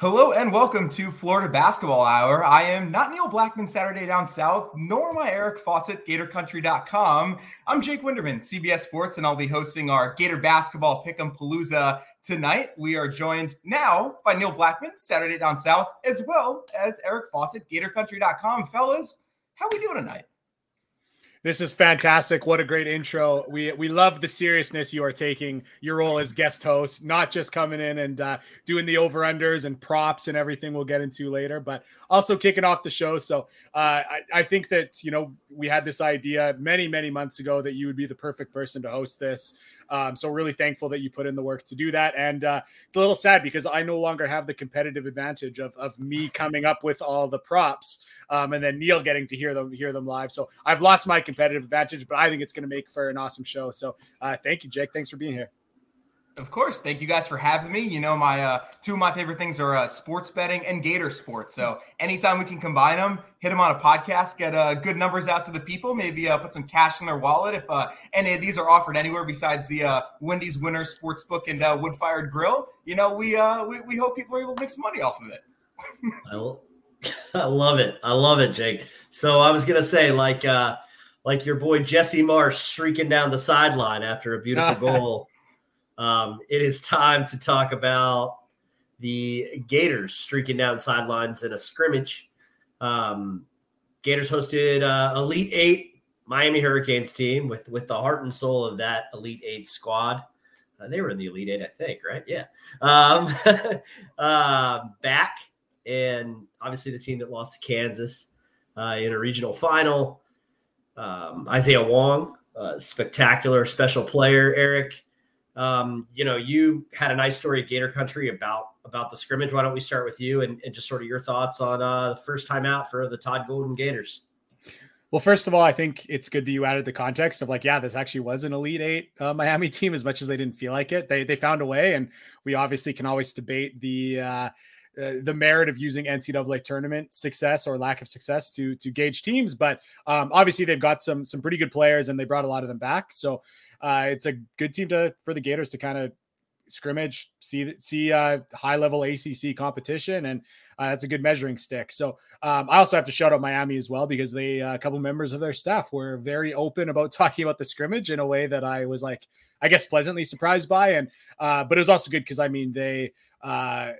Hello and welcome to Florida Basketball Hour. I am not Neil Blackmon Saturday Down South, nor am I Eric Fawcett, GatorCountry.com. I'm Jake Winderman, CBS Sports, and I'll be hosting our Gator Basketball Pick'em Palooza tonight. We are joined now by Neil Blackmon, Saturday Down South, as well as Eric Fawcett, GatorCountry.com. Fellas, how we doing tonight? This is fantastic. What a great intro. We we love the seriousness you are taking your role as guest host, not just coming in and uh, doing the over unders and props and everything we'll get into later, but also kicking off the show. So uh, I, I think that you know we had this idea many many months ago that you would be the perfect person to host this. Um, so really thankful that you put in the work to do that. And uh, it's a little sad because I no longer have the competitive advantage of, of me coming up with all the props um, and then Neil getting to hear them hear them live. So I've lost my competitive advantage, but I think it's going to make for an awesome show. So uh, thank you, Jake. Thanks for being here. Of course. Thank you guys for having me. You know, my uh, two of my favorite things are uh, sports betting and Gator sports. So anytime we can combine them, hit them on a podcast, get uh, good numbers out to the people, maybe uh, put some cash in their wallet. If uh, any of these are offered anywhere besides the uh, Wendy's Winner Sportsbook and uh, Wood Fired Grill, you know, we, uh, we we hope people are able to make some money off of it. I, I love it. I love it, Jake. So I was gonna say, like, uh, like your boy Jesse Marsch streaking down the sideline after a beautiful goal um, it is time to talk about the Gators streaking down sidelines in a scrimmage. Um, Gators hosted uh, Elite Eight Miami Hurricanes team with with the heart and soul of that Elite Eight squad. Uh, they were in the Elite Eight, I think, right? Yeah. Um, uh, back and obviously the team that lost to Kansas uh, in a regional final. Um, Isaiah Wong, spectacular special player. Eric um, you know, you had a nice story at Gator Country about about the scrimmage. Why don't we start with you and, and just sort of your thoughts on uh, the first time out for the Todd Golden Gators? Well, first of all, I think it's good that you added the context of like, yeah, this actually was an Elite Eight uh, Miami team. As much as they didn't feel like it, they they found a way, and we obviously can always debate the. Uh, uh, the merit of using NCAA tournament success or lack of success to to gauge teams, but um, obviously they've got some some pretty good players and they brought a lot of them back. So uh, it's a good team to for the Gators to kind of scrimmage, see see uh, high level ACC competition, and uh, that's a good measuring stick. So um, I also have to shout out Miami as well because they uh, a couple members of their staff were very open about talking about the scrimmage in a way that I was like, I guess pleasantly surprised by, and uh, but it was also good because I mean they uh,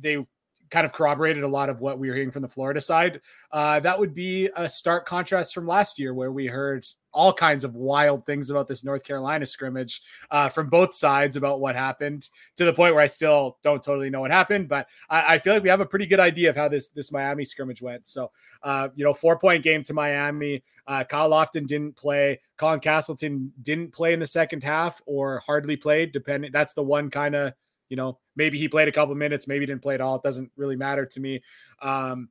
they kind of corroborated a lot of what we were hearing from the Florida side. Uh, that would be a stark contrast from last year, where we heard all kinds of wild things about this North Carolina scrimmage uh, from both sides about what happened. To the point where I still don't totally know what happened, but I, I feel like we have a pretty good idea of how this this Miami scrimmage went. So, uh, you know, four point game to Miami. Uh, Kyle Lofton didn't play. Colin Castleton didn't play in the second half, or hardly played. Depending, that's the one kind of you know, maybe he played a couple minutes, maybe didn't play at all. It doesn't really matter to me. Um,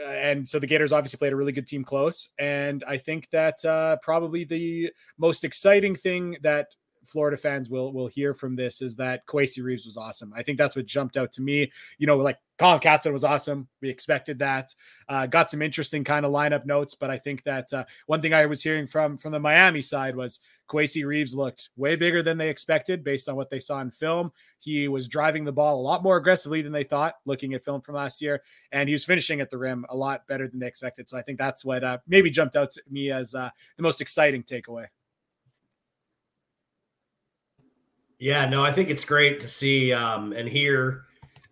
and so the Gators obviously played a really good team close. And I think that uh, probably the most exciting thing that Florida fans will will hear from this is that Kowacie Reeves was awesome. I think that's what jumped out to me. You know, like Colin Castleton was awesome. We expected that. Uh, got some interesting kind of lineup notes, but I think that uh, one thing I was hearing from from the Miami side was Kowacie Reeves looked way bigger than they expected based on what they saw in film. He was driving the ball a lot more aggressively than they thought, looking at film from last year, and he was finishing at the rim a lot better than they expected. So I think that's what uh, maybe jumped out to me as uh, the most exciting takeaway. Yeah, no, I think it's great to see um, and hear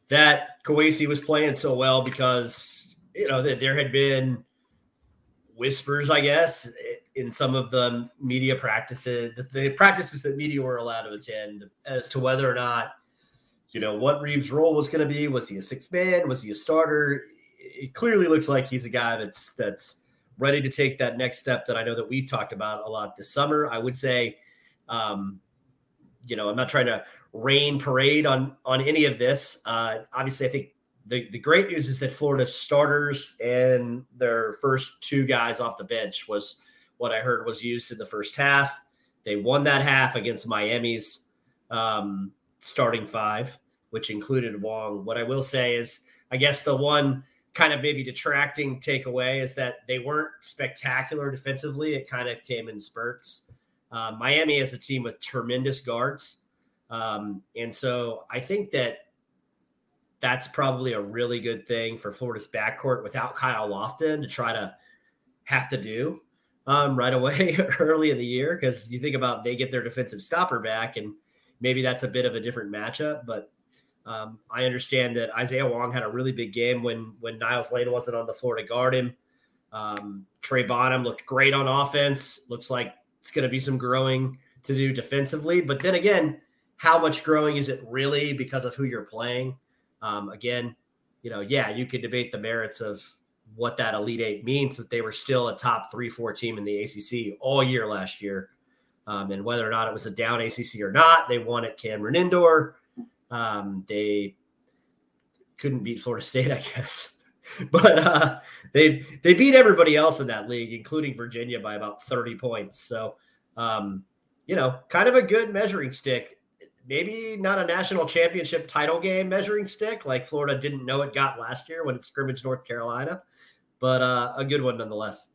that Kowacie was playing so well because you know that there had been whispers, I guess, in some of the media practices, the, the practices that media were allowed to attend, as to whether or not you know what Reeves' role was going to be. Was he a six man? Was he a starter? It clearly looks like he's a guy that's that's ready to take that next step that I know that we've talked about a lot this summer. I would say um, you know, I'm not trying to rain parade on on any of this. Uh, obviously, I think the the great news is that Florida's starters and their first two guys off the bench was what I heard was used in the first half. They won that half against Miami's um, starting five, which included Wong. What I will say is, I guess the one kind of maybe detracting takeaway is that they weren't spectacular defensively. It kind of came in spurts. Uh, Miami is a team with tremendous guards. Um, and so I think that that's probably a really good thing for Florida's backcourt without Kyle Lofton to try to have to do um, right away early in the year. Because you think about they get their defensive stopper back, and maybe that's a bit of a different matchup. But um, I understand that Isaiah Wong had a really big game when when Niels Lane wasn't on the floor to guard him. Um, Trey Bonham looked great on offense. Looks like it's going to be some growing to do defensively. But then again, how much growing is it really because of who you're playing? Um, again, you know, yeah, you could debate the merits of what that Elite Eight means, but they were still a top three, four team in the ACC all year last year. Um, and whether or not it was a down ACC or not, they won at Cameron Indoor. Um, they couldn't beat Florida State, I guess, but uh, they they beat everybody else in that league, including Virginia, by about thirty points. So, um, you know, kind of a good measuring stick. Maybe not a national championship title game measuring stick like Florida didn't know it got last year when it scrimmaged North Carolina, but uh, a good one nonetheless.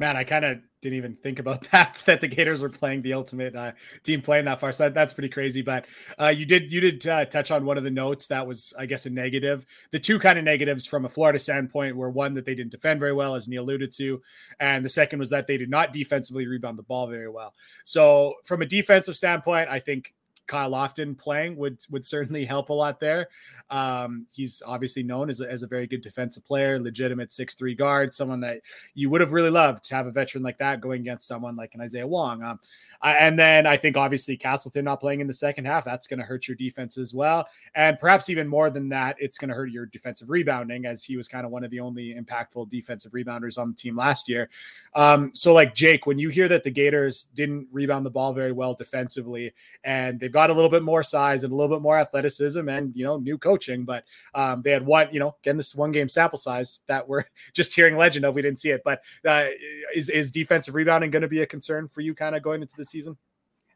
Man, I kind of didn't even think about that that the Gators were playing the ultimate uh, team playing that far. So that, that's pretty crazy. But uh, you did you did uh, touch on one of the notes that was, I guess, a negative. The two kind of negatives from a Florida standpoint were one that they didn't defend very well, as Neil alluded to, and the second was that they did not defensively rebound the ball very well. So from a defensive standpoint, I think Kyle Lofton playing would would certainly help a lot there. Um, he's obviously known as a, as a very good defensive player, legitimate six three guard, someone that you would have really loved to have a veteran like that going against someone like an Isaiah Wong. Um, and then I think obviously Castleton not playing in the second half that's going to hurt your defense as well, and perhaps even more than that, it's going to hurt your defensive rebounding as he was kind of one of the only impactful defensive rebounders on the team last year. Um, so like Jake, when you hear that the Gators didn't rebound the ball very well defensively, and they've got a little bit more size and a little bit more athleticism, and you know new coaching, but um, they had one, you know, again, this one game sample size that we're just hearing legend of. We didn't see it, but uh, is, is defensive rebounding going to be a concern for you kind of going into the season?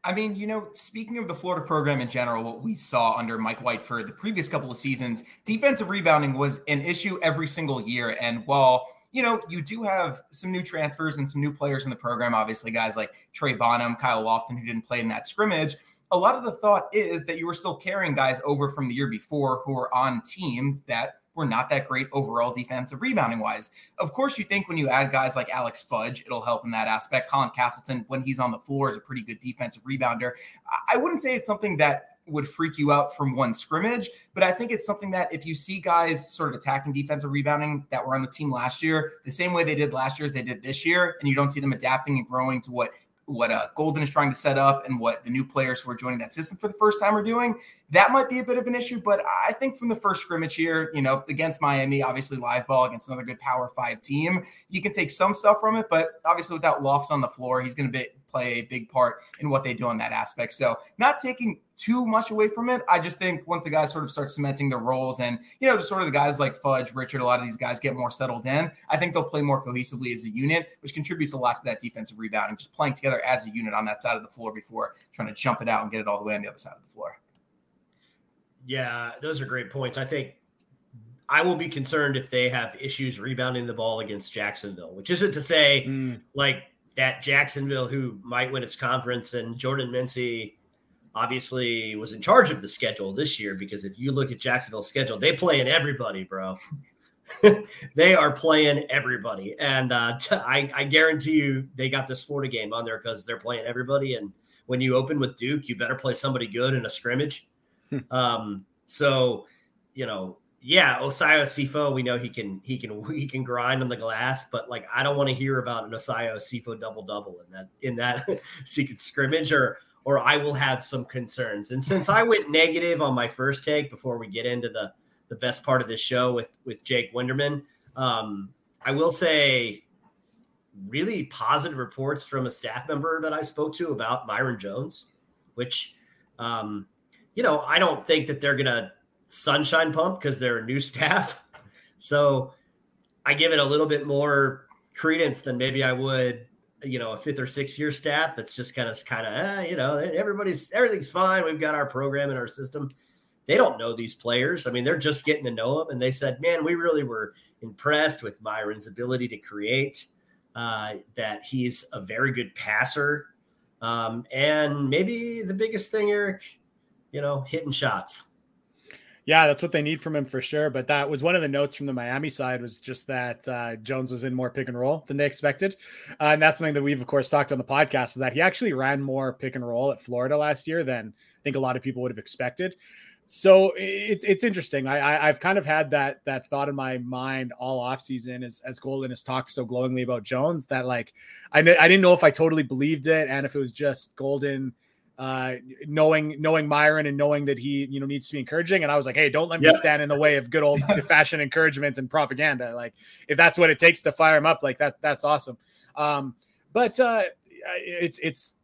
I mean, you know, speaking of the Florida program in general, what we saw under Mike White for the previous couple of seasons, defensive rebounding was an issue every single year. And while you know, you do have some new transfers and some new players in the program. Obviously, guys like Trey Bonham, Kyle Lofton, who didn't play in that scrimmage a lot of the thought is that you were still carrying guys over from the year before who were on teams that were not that great overall defensive rebounding wise. Of course, you think when you add guys like Alex Fudge, it'll help in that aspect. Colin Castleton, when he's on the floor, is a pretty good defensive rebounder. I wouldn't say it's something that would freak you out from one scrimmage, but I think it's something that if you see guys sort of attacking defensive rebounding that were on the team last year, the same way they did last year as they did this year, and you don't see them adapting and growing to what what uh, Golden is trying to set up and what the new players who are joining that system for the first time are doing, that might be a bit of an issue. But I think from the first scrimmage here, you know, against Miami, obviously live ball against another good Power Five team, you can take some stuff from it. But obviously, without Lofts on the floor, he's going to be play a big part in what they do on that aspect. So not taking too much away from it. I just think once the guys sort of start cementing their roles and, you know, just sort of the guys like Fudge, Richard, a lot of these guys get more settled in, I think they'll play more cohesively as a unit, which contributes a lot to that defensive rebounding, just playing together as a unit on that side of the floor before trying to jump it out and get it all the way on the other side of the floor. Yeah, those are great points. I think I will be concerned if they have issues rebounding the ball against Jacksonville, which isn't to say mm. like that Jacksonville, who might win its conference, and Jordan Mincy obviously was in charge of the schedule this year because if you look at Jacksonville's schedule, they play in everybody, bro. they are playing everybody, and uh, t- I, I guarantee you they got this Florida game on there because they're playing everybody. And when you open with Duke, you better play somebody good in a scrimmage. Hmm. um, so you know yeah, Osayi Osifo, we know he can he can he can grind on the glass, but like I don't want to hear about an Osayi Osifo double double in that in that secret scrimmage, or or I will have some concerns. And since I went negative on my first take before we get into the the best part of this show with with Jake Winderman, um, I will say really positive reports from a staff member that I spoke to about Myron Jones, which um, you know I don't think that they're gonna sunshine pump because they're a new staff. So I give it a little bit more credence than maybe I would, you know, a fifth or sixth year staff that's just kind of kind of eh, you know everybody's everything's fine. We've got our program and our system. They don't know these players. I mean, they're just getting to know them, and they said, "Man, we really were impressed with Myron's ability to create. Uh, that he's a very good passer, um, and maybe the biggest thing, Eric, you know, hitting shots." Yeah, that's what they need from him for sure. But that was one of the notes from the Miami side was just that uh, Jones was in more pick and roll than they expected, uh, and that's something that we've of course talked on the podcast is that he actually ran more pick and roll at Florida last year than I think a lot of people would have expected. So it's it's interesting. I, I have kind of had that that thought in my mind all off season as as Golden has talked so glowingly about Jones that like I I didn't know if I totally believed it and if it was just Golden uh, knowing knowing Myron and knowing that he you know needs to be encouraging. And I was like, hey, don't let me yeah. stand in the way of good old fashioned encouragement and propaganda. Like if that's what it takes to fire him up, like that that's awesome. Um, but uh, it's it's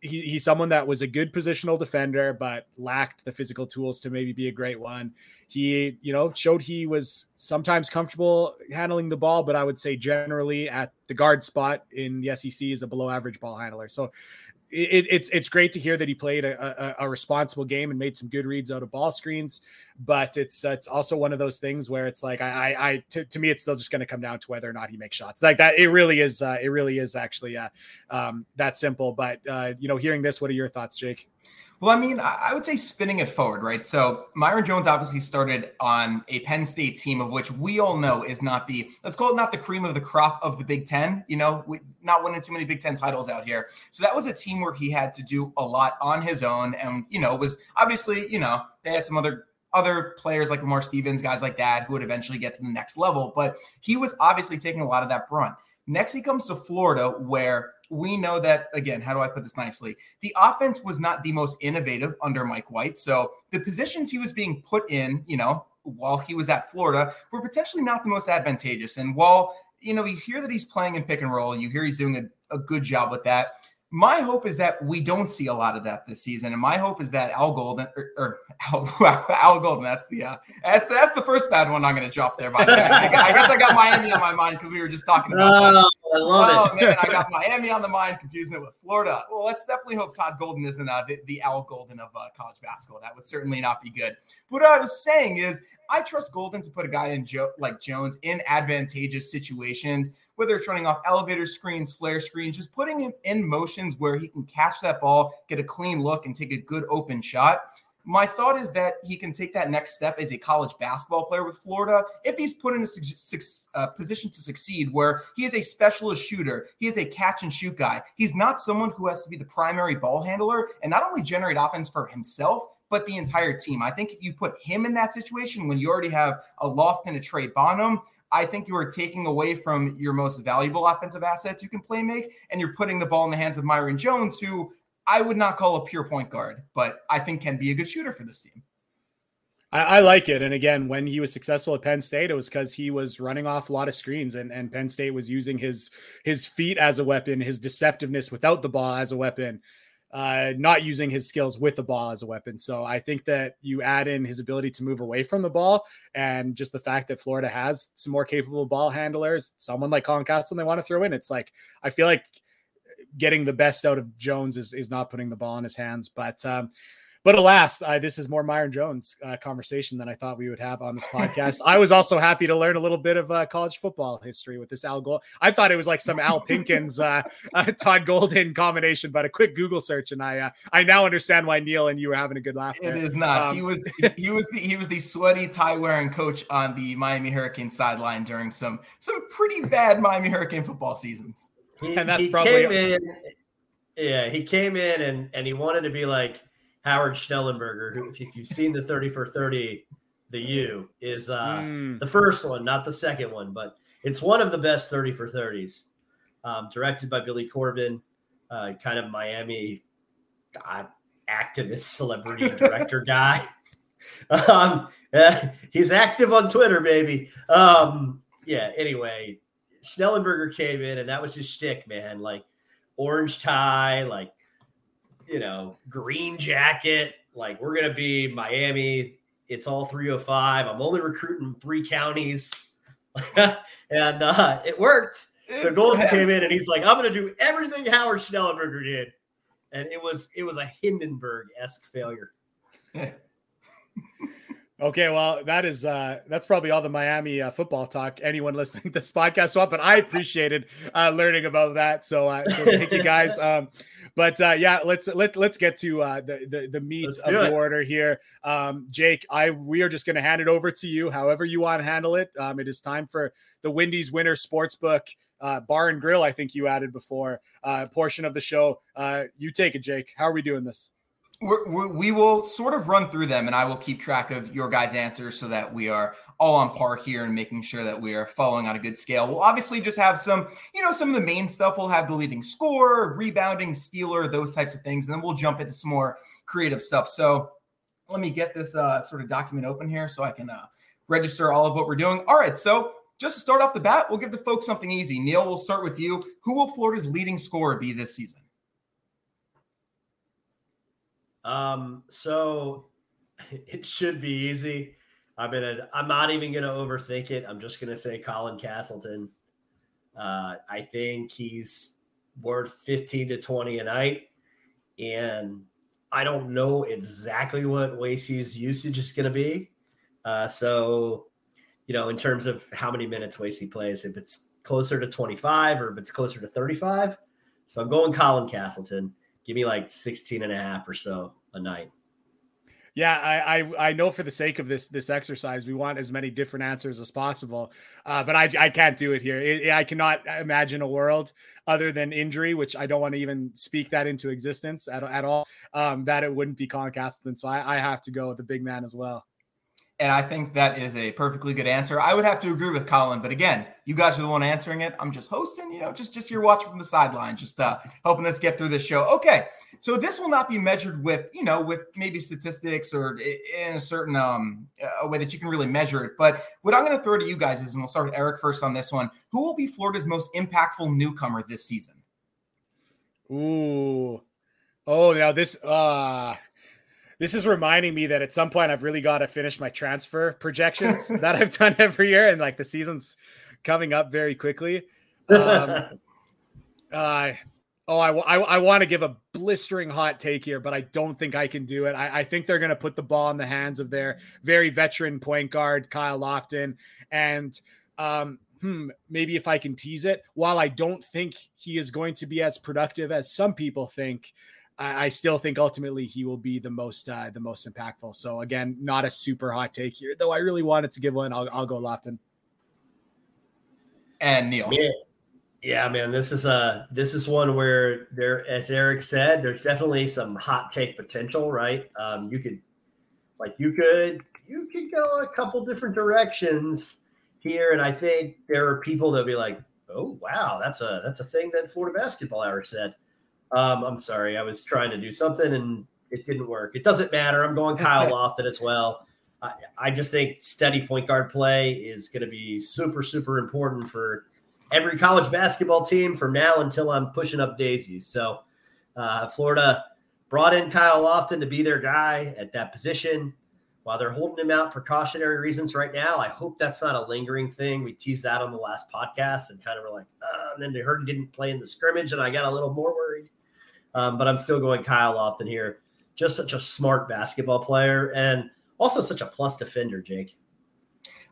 he, he's someone that was a good positional defender, but lacked the physical tools to maybe be a great one. He, you know, showed he was sometimes comfortable handling the ball, but I would say generally at the guard spot in the SEC is a below average ball handler. So it, it's it's great to hear that he played a, a, a, responsible game and made some good reads out of ball screens. But it's it's also one of those things where it's like I I, I to, to me it's still just going to come down to whether or not he makes shots like that. It really is uh, it really is actually uh, um, that simple. But uh, you know, hearing this, what are your thoughts, Jake? Well, I mean, I would say spinning it forward, right? So Myron Jones obviously started on a Penn State team of which we all know is not the let's call it not the cream of the crop of the Big Ten. You know, we, not winning too many Big Ten titles out here. So that was a team where he had to do a lot on his own, and you know, was obviously you know they had some other other players like Lamar Stevens, guys like that, who would eventually get to the next level. But he was obviously taking a lot of that brunt. Next, he comes to Florida, where we know that again how do i put this nicely the offense was not the most innovative under mike white so the positions he was being put in you know while he was at florida were potentially not the most advantageous and while you know you hear that he's playing in pick and roll you hear he's doing a, a good job with that my hope is that we don't see a lot of that this season, and my hope is that Al Golden or, or Al, Al, Golden. That's the uh, that's that's the first bad one I'm going to drop there. By way. I guess I got Miami on my mind because we were just talking about. Oh, I love oh, it. man, I got Miami on the mind, confusing it with Florida. Well, let's definitely hope Todd Golden isn't uh, the, the Al Golden of uh, college basketball. That would certainly not be good. But what I was saying is, I trust Golden to put a guy in jo- like Jones in advantageous situations, whether it's running off elevator screens, flare screens, just putting him in motions where he can catch that ball, get a clean look, and take a good open shot. My thought is that he can take that next step as a college basketball player with Florida if he's put in a su- su- uh, position to succeed where he is a specialist shooter. He is a catch and shoot guy. He's not someone who has to be the primary ball handler and not only generate offense for himself, but the entire team. I think if you put him in that situation when you already have a Loft and a Trey Bonham, I think you are taking away from your most valuable offensive assets you can play make, and you're putting the ball in the hands of Myron Jones, who I would not call a pure point guard, but I think can be a good shooter for this team. I, I, like it. And again, when he was successful at Penn State, it was because he was running off a lot of screens and, and Penn State was using his his feet as a weapon, his deceptiveness without the ball as a weapon uh, not using his skills with the ball as a weapon. So I think that you add in his ability to move away from the ball and just the fact that Florida has some more capable ball handlers, someone like Colin Castleton they want to throw in. It's like I feel like getting the best out of Jones is, is not putting the ball in his hands. But um, but alas, uh, this is more Myron Jones uh, conversation than I thought we would have on this podcast. I was also happy to learn a little bit of uh, college football history with this Al Gold. I thought it was like some Al Pinkins, uh, uh, Todd Golden combination, but a quick Google search, and I uh, I now understand why Neil and you were having a good laugh. There. It is not. Um, he was he was the he was the sweaty tie wearing coach on the Miami Hurricane sideline during some some pretty bad Miami Hurricane football seasons. He, and that's probably in, yeah. He came in and and he wanted to be like Howard Schnellenberger, who, if you've seen the 30 for 30, the U is uh, mm. the first one, not the second one, but it's one of the best 30 for 30s. Um, directed by Billy Corben, uh, kind of Miami uh, activist, celebrity director guy. Um, uh, he's active on Twitter, baby. Um, yeah, anyway, Schnellenberger came in and that was his stick, man. Like orange tie, like you know, green jacket. Like we're gonna be Miami. It's all 305. I'm only recruiting three counties. and uh, it worked. So Golden came in and he's like, I'm gonna do everything Howard Schnellenberger did. And it was it was a Hindenburg-esque failure. Okay, well, that is uh that's probably all the Miami uh, football talk anyone listening to this podcast want, but I appreciated uh learning about that. So, uh, so thank you guys. Um but uh yeah, let's let let's get to uh the the, the meat of the order here. Um Jake, I we are just going to hand it over to you however you want to handle it. Um it is time for the Windy's Winter Sportsbook uh bar and grill I think you added before uh portion of the show. Uh you take it Jake. How are we doing this? We're, we're, we will sort of run through them and I will keep track of your guys' answers so that we are all on par here and making sure that we are following on a good scale. We'll obviously just have some, you know, some of the main stuff. We'll have the leading score, rebounding, stealer, those types of things. And then we'll jump into some more creative stuff. So let me get this uh, sort of document open here so I can uh, register all of what we're doing. All right. So just to start off the bat, we'll give the folks something easy. Neil, we'll start with you. Who will Florida's leading scorer be this season? Um, so it should be easy. I'm gonna. I'm not even gonna overthink it. I'm just gonna say Colin Castleton. Uh, I think he's worth 15 to 20 a night, and I don't know exactly what Wasey's usage is gonna be. Uh, so, you know, in terms of how many minutes Wasey plays, if it's closer to 25 or if it's closer to 35. So I'm going Colin Castleton give me like 16 and a half or so a night. Yeah, I, I, I know for the sake of this this exercise, we want as many different answers as possible, uh, but I I can't do it here. I cannot imagine a world other than injury, which I don't want to even speak that into existence at, at all. Um, that it wouldn't be Colin Castleton, so I, I have to go with the big man as well. And I think that is a perfectly good answer. I would have to agree with Colin, but again, you guys are the one answering it. I'm just hosting, you know, just just you're watching from the sideline, just uh, helping us get through this show. Okay, so this will not be measured with, you know, with maybe statistics or in a certain um a way that you can really measure it. But what I'm going to throw to you guys is, and we'll start with Eric first on this one. Who will be Florida's most impactful newcomer this season? Ooh, oh, now this uh this is reminding me that at some point I've really got to finish my transfer projections that I've done every year, and like the season's coming up very quickly. Um, uh, oh, I, I, I want to give a blistering hot take here, but I don't think I can do it. I, I think they're going to put the ball in the hands of their very veteran point guard, Kyle Lofton, and um, hmm, maybe if I can tease it, while I don't think he is going to be as productive as some people think, I, I still think ultimately he will be the most uh, the most impactful. So again, not a super hot take here, though. I really wanted to give one. I'll, I'll go Lofton. And Neil. Yeah. Yeah, man, this is a this is one where there, as Eric said, there's definitely some hot take potential, right? Um, you could, like, you could you could go a couple different directions here, and I think there are people that'll be like, "Oh, wow, that's a that's a thing that Florida basketball hour said." Um, I'm sorry, I was trying to do something and it didn't work. It doesn't matter. I'm going Kyle Lofton as well. I, I just think steady point guard play is going to be super, super important for every college basketball team from now until I'm pushing up daisies. So, uh, Florida brought in Kyle Lofton to be their guy at that position. While they're holding him out precautionary reasons right now, I hope that's not a lingering thing. We teased that on the last podcast and kind of were like, uh, and then they heard he didn't play in the scrimmage, and I got a little more worried. Um, but I'm still going Kyle Lofton here. Just such a smart basketball player and also such a plus defender, Jake.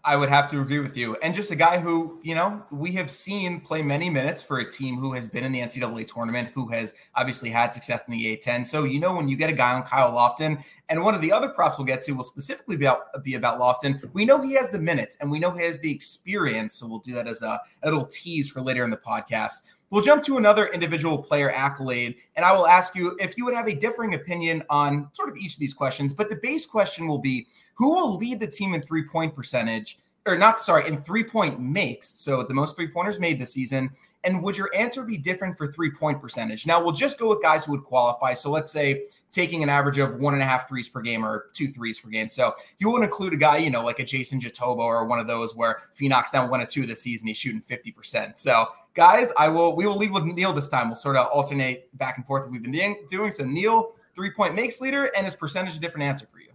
I would have to agree with you. And just a guy who, you know, we have seen play many minutes for a team who has been in the NCAA tournament, who has obviously had success in the A10. So, you know, when you get a guy on Kyle Lofton, and one of the other props we'll get to will specifically be about, be about Lofton, we know he has the minutes and we know he has the experience. So we'll do that as a, a little tease for later in the podcast. We'll jump to another individual player accolade, and I will ask you if you would have a differing opinion on sort of each of these questions. But the base question will be who will lead the team in three point percentage, or not, sorry, in three point makes? So the most three pointers made this season. And would your answer be different for three point percentage? Now, we'll just go with guys who would qualify. So let's say taking an average of one and a half threes per game or two threes per game. So you won't include a guy, you know, like a Jason Jitoboh or one of those where if he knocks down one or two this season, he's shooting 50%. So guys, I will we will lead with Neil this time. We'll sort of alternate back and forth that we've been doing. So Neil, three point makes leader, and his percentage a different answer for you.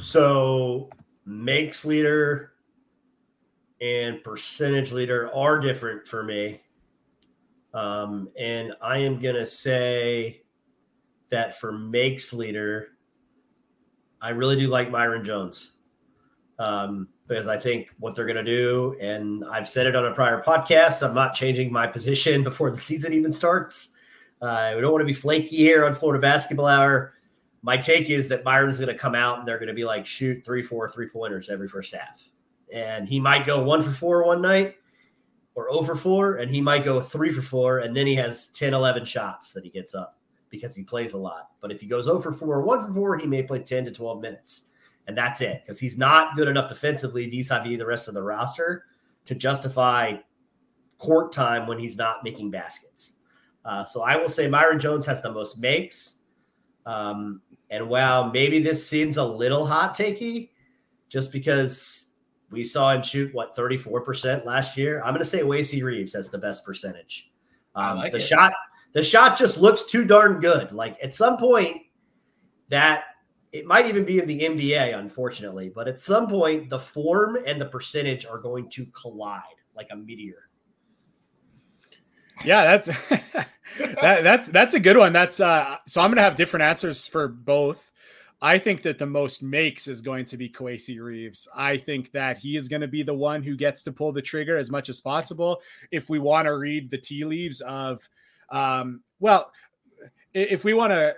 So makes leader and percentage leader are different for me. Um, and I am gonna say that for makes leader, I really do like Myron Jones. Um, because I think what they're going to do, and I've said it on a prior podcast, I'm not changing my position before the season even starts. Uh, we don't want to be flaky here on Florida Basketball Hour. My take is that Byron's going to come out and they're going to be like shoot three, four three pointers every first half, and he might go one for four one night or over four, and he might go three for four, and then he has 10, 11 shots that he gets up because he plays a lot. But if he goes over four one for four, he may play 10 to 12 minutes. And that's it because he's not good enough defensively vis a vis the rest of the roster to justify court time when he's not making baskets. Uh, so I will say Myron Jones has the most makes. Um, and wow, maybe this seems a little hot takey just because we saw him shoot what 34% last year. I'm going to say Wasey Reeves has the best percentage. Um, like the it. shot, the shot just looks too darn good. Like at some point, that it might even be in the NBA, unfortunately, but at some point, the form and the percentage are going to collide like a meteor. Yeah, that's that, that's that's a good one. That's uh so I'm gonna have different answers for both. I think that the most makes is going to be Kowacie Reeves. I think that he is going to be the one who gets to pull the trigger as much as possible. If we want to read the tea leaves of, um, well, if we want to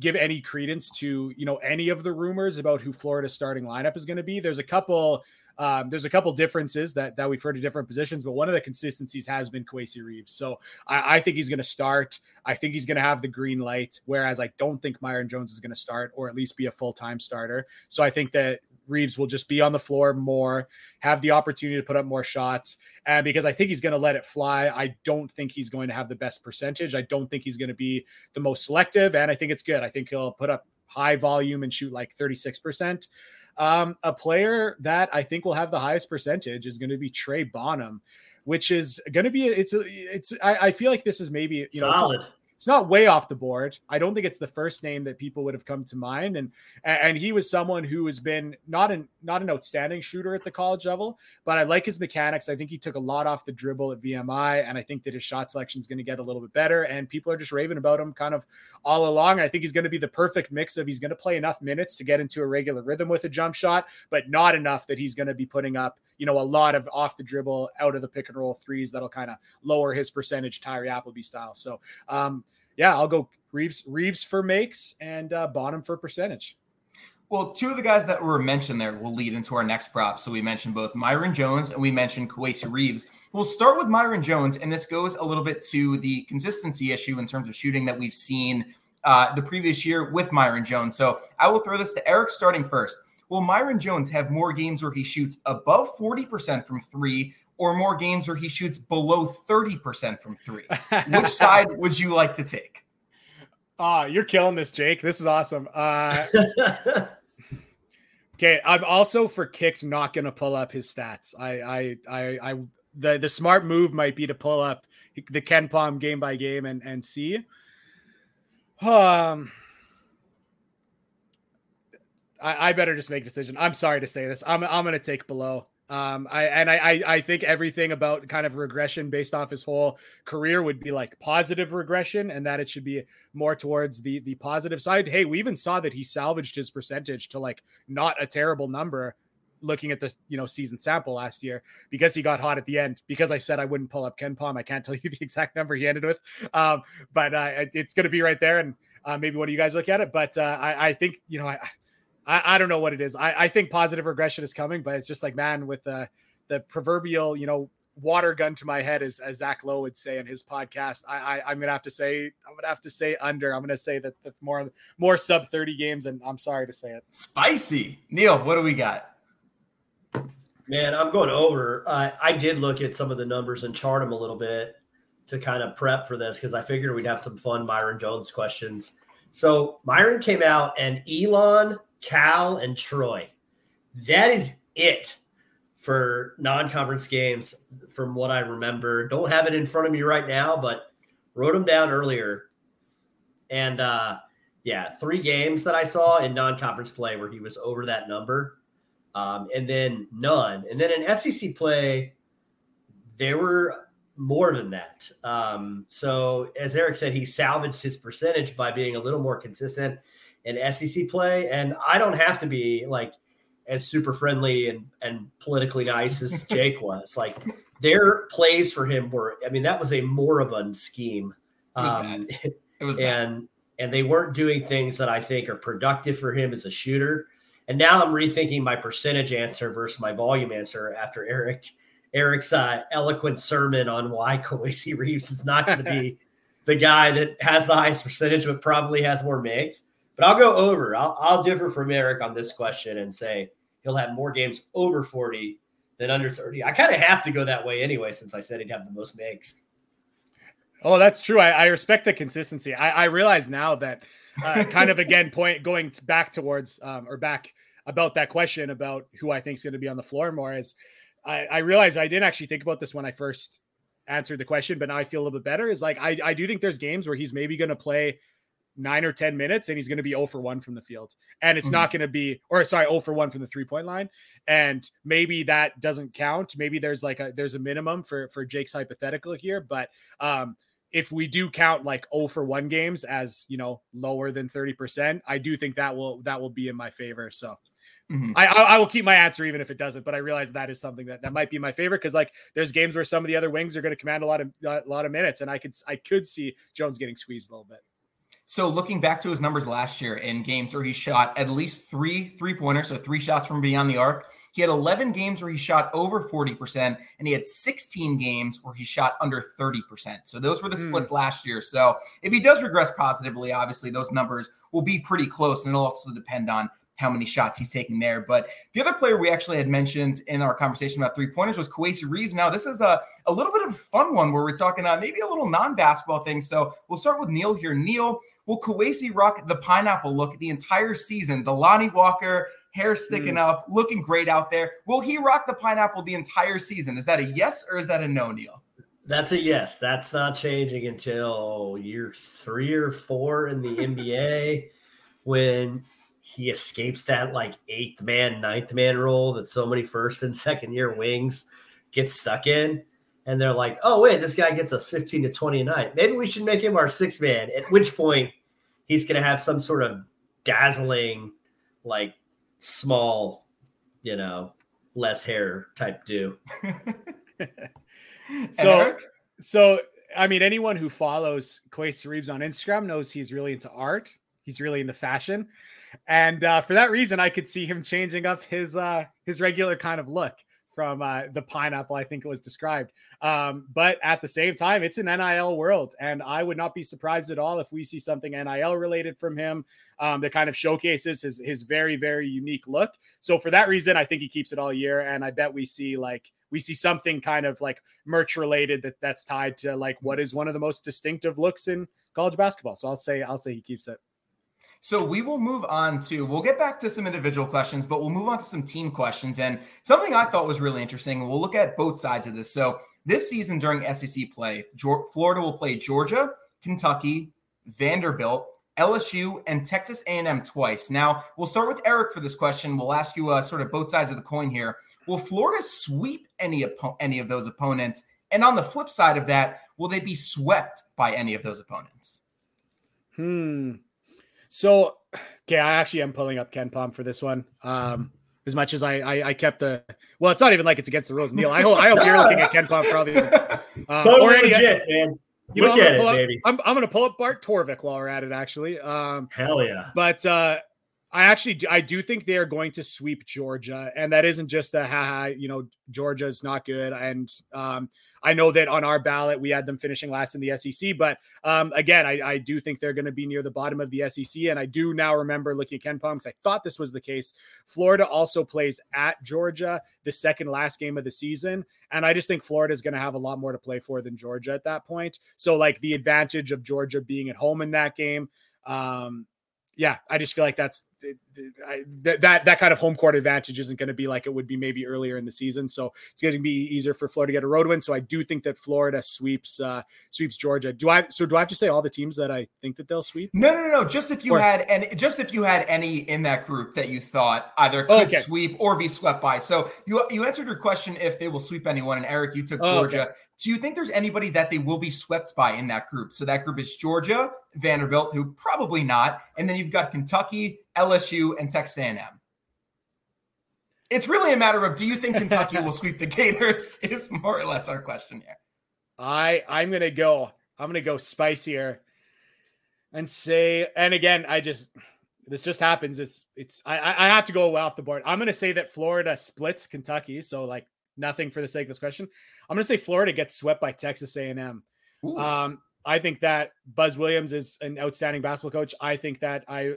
give any credence to you know any of the rumors about who Florida's starting lineup is going to be, there's a couple um, there's a couple differences that that we've heard at different positions, but one of the consistencies has been Kowacie Reeves. So I, I think he's going to start. I think he's going to have the green light, whereas I don't think Myron Jones is going to start or at least be a full time starter. So I think that Reeves will just be on the floor more, have the opportunity to put up more shots. And because I think he's going to let it fly, I don't think he's going to have the best percentage. I don't think he's going to be the most selective. And I think it's good. I think he'll put up high volume and shoot like 36%. Um, a player that I think will have the highest percentage is going to be Trey Bonham, which is going to be it's it's I, I, feel like this is maybe you know solid not way off the board. I don't think it's the first name that people would have come to mind, and and he was someone who has been not an not an outstanding shooter at the college level, but I like his mechanics. I think he took a lot off the dribble at VMI, and I think that his shot selection is going to get a little bit better. And people are just raving about him kind of all along. I think he's going to be the perfect mix of he's going to play enough minutes to get into a regular rhythm with a jump shot, but not enough that he's going to be putting up you know a lot of off the dribble, out of the pick and roll threes that'll kind of lower his percentage, Tyree Appleby style. So um, yeah, I'll go Reeves Reeves for makes and uh, Bonham for percentage. Well, two of the guys that were mentioned there will lead into our next prop. So we mentioned both Myron Jones and we mentioned Kowacie Reeves. We'll start with Myron Jones, and this goes a little bit to the consistency issue in terms of shooting that we've seen uh, the previous year with Myron Jones. So I will throw this to Eric starting first. Will Myron Jones have more games where he shoots above 40% from three or more games where he shoots below 30% from three? Which side would you like to take? Ah, uh, you're killing this, Jake. This is awesome. Uh, okay, I'm also for kicks not going to pull up his stats. I, I, I, I, the the smart move might be to pull up the KenPom game by game and and see. Um, I, I better just make a decision. I'm sorry to say this. I'm I'm gonna take below. Um, I and I, I think everything about kind of regression based off his whole career would be like positive regression, and that it should be more towards the the positive side. Hey, we even saw that he salvaged his percentage to like not a terrible number looking at the you know season sample last year because he got hot at the end. Because i said i wouldn't pull up KenPom, i can't tell you the exact number he ended with. Um, but uh, it's going to be right there and uh, maybe one of you guys look at it. But uh, I, I think you know I, I, I don't know what it is. I, I think positive regression is coming, but it's just like, man, with the the proverbial, you know, water gun to my head, as, as Zach Lowe would say in his podcast. I, I am gonna have to say I'm gonna have to say under. I'm gonna say that that's more more sub 30 games, and I'm sorry to say it. Spicy. Neil, what do we got? Man, I'm going over. Uh, I did look at some of the numbers and chart them a little bit to kind of prep for this because I figured we'd have some fun Myron Jones questions. So Myron came out and Elon Cal, and Troy. That is it for non-conference games from what I remember. Don't have it in front of me right now, but wrote them down earlier. And uh yeah, three games that I saw in non-conference play where he was over that number. Um, and then none. And then in SEC play, there were more than that. Um, so as Eric said, he salvaged his percentage by being a little more consistent in SEC play. And I don't have to be like as super friendly and, and politically nice as Jake was. Like their plays for him were, I mean, that was a moribund scheme. It was um, bad. It was and bad. and they weren't doing things that I think are productive for him as a shooter. And now I'm rethinking my percentage answer versus my volume answer after Eric Eric's uh, eloquent sermon on why Kowacie Reeves is not going to be the guy that has the highest percentage, but probably has more makes. But I'll go over. I'll, I'll differ from Eric on this question and say he'll have more games over 40 than under 30. I kind of have to go that way anyway, since I said he'd have the most makes. Oh, that's true. I, I respect the consistency. I, I realize now that uh, kind of again point going back towards um, or back about that question about who I think is going to be on the floor more is I, I realize I didn't actually think about this when I first answered the question, but now I feel a little bit better. Is like I, I do think there's games where he's maybe going to play nine or 10 minutes and he's going to be 0 for 1 from the field. And it's mm-hmm. not going to be, or sorry, 0 for 1 from the three point line. And maybe that doesn't count. Maybe there's like a, there's a minimum for, for Jake's hypothetical here. But, um, if we do count like 0 for 1 games as, you know, lower than 30%, I do think that will, that will be in my favor. So Mm-hmm. I, I will keep my answer even if it doesn't, but I realize that is something that, that might be my favorite because like there's games where some of the other wings are going to command a lot of a lot of minutes, and I could I could see Jones getting squeezed a little bit. So looking back to his numbers last year in games where he shot at least three three pointers, so three shots from beyond the arc, he had 11 games where he shot over 40%, and he had 16 games where he shot under 30%. So those were the hmm. splits mm. last year. So if he does regress positively, obviously those numbers will be pretty close, and it'll also depend on how many shots he's taking there. But the other player we actually had mentioned in our conversation about three pointers was Kowacie Reeves. Now, this is a, a little bit of a fun one where we're talking uh, maybe a little non basketball thing. So we'll start with Neil here. Neil, will Kowacie rock the pineapple look the entire season? The Lonnie Walker hair sticking mm. up, looking great out there. Will he rock the pineapple the entire season? Is that a yes or is that a no, Neil? That's a yes. That's not changing until year three or four in the NBA when he escapes that like eighth man, ninth man role that so many first and second year wings get stuck in. And they're like, oh, wait, this guy gets us 15 to 20 a night. Maybe we should make him our sixth man, at which point he's going to have some sort of dazzling, like small, you know, less hair type do. so, so I mean, anyone who follows Kowacie Reeves on Instagram knows he's really into art. He's really into fashion and uh, for that reason, I could see him changing up his uh, his regular kind of look from uh, the pineapple. I think it was described. Um, but at the same time, it's an NIL world, and I would not be surprised at all if we see something NIL related from him um, that kind of showcases his his very very unique look. So for that reason, I think he keeps it all year, and I bet we see like we see something kind of like merch related that that's tied to like what is one of the most distinctive looks in college basketball. So I'll say I'll say he keeps it. So we will move on to, we'll get back to some individual questions, but we'll move on to some team questions. And something I thought was really interesting, we'll look at both sides of this. So this season during SEC play, Florida will play Georgia, Kentucky, Vanderbilt, LSU, and Texas A&M twice. Now, we'll start with Eric for this question. We'll ask you uh, sort of both sides of the coin here. Will Florida sweep any, any of those opponents? And on the flip side of that, will they be swept by any of those opponents? Hmm. So, okay, I actually am pulling up KenPom for this one. Um, as much as I, I, I kept the well, it's not even like it's against the rules, Neil. I hope I hope you're looking at for all these. Uh, totally any, legit, man. You Look know, at it, up, baby. I'm, I'm to pull up Bart Torvik while we're at it, actually. Um, Hell yeah! But uh, I actually I do think they are going to sweep Georgia, and that isn't just a haha. You know, Georgia's not good, and um, I know that on our ballot we had them finishing last in the SEC, but um, again, I, I, do think they're going to be near the bottom of the SEC. And I do now remember looking at KenPom because I thought this was the case. Florida also plays at Georgia the second last game of the season, and I just think Florida is going to have a lot more to play for than Georgia at that point. So like the advantage of Georgia being at home in that game. Um, yeah, I just feel like that's I, that that kind of home court advantage isn't going to be like it would be maybe earlier in the season. So it's going to be easier for Florida to get a road win. So I do think that Florida sweeps uh, sweeps Georgia. Do I? So do I have to say all the teams that I think that they'll sweep? No, no, no. Just if you or, had any, just if you had any in that group that you thought either could okay. sweep or be swept by. So you you answered your question if they will sweep anyone, and Eric, you took Georgia. Okay. Do you think there's anybody that they will be swept by in that group? So that group is Georgia, Vanderbilt, who probably not, and then you've got Kentucky, LSU, and Texas A&M. It's really a matter of do you think Kentucky will sweep the Gators? Is more or less our question here. I I'm gonna go. I'm gonna go spicier and say, and again, I just this just happens. It's it's I I have to go away off the board. I'm gonna say that Florida splits Kentucky, so like nothing for the sake of this question. I'm gonna say Florida gets swept by Texas A&M. Um, I think that Buzz Williams is an outstanding basketball coach. I think that I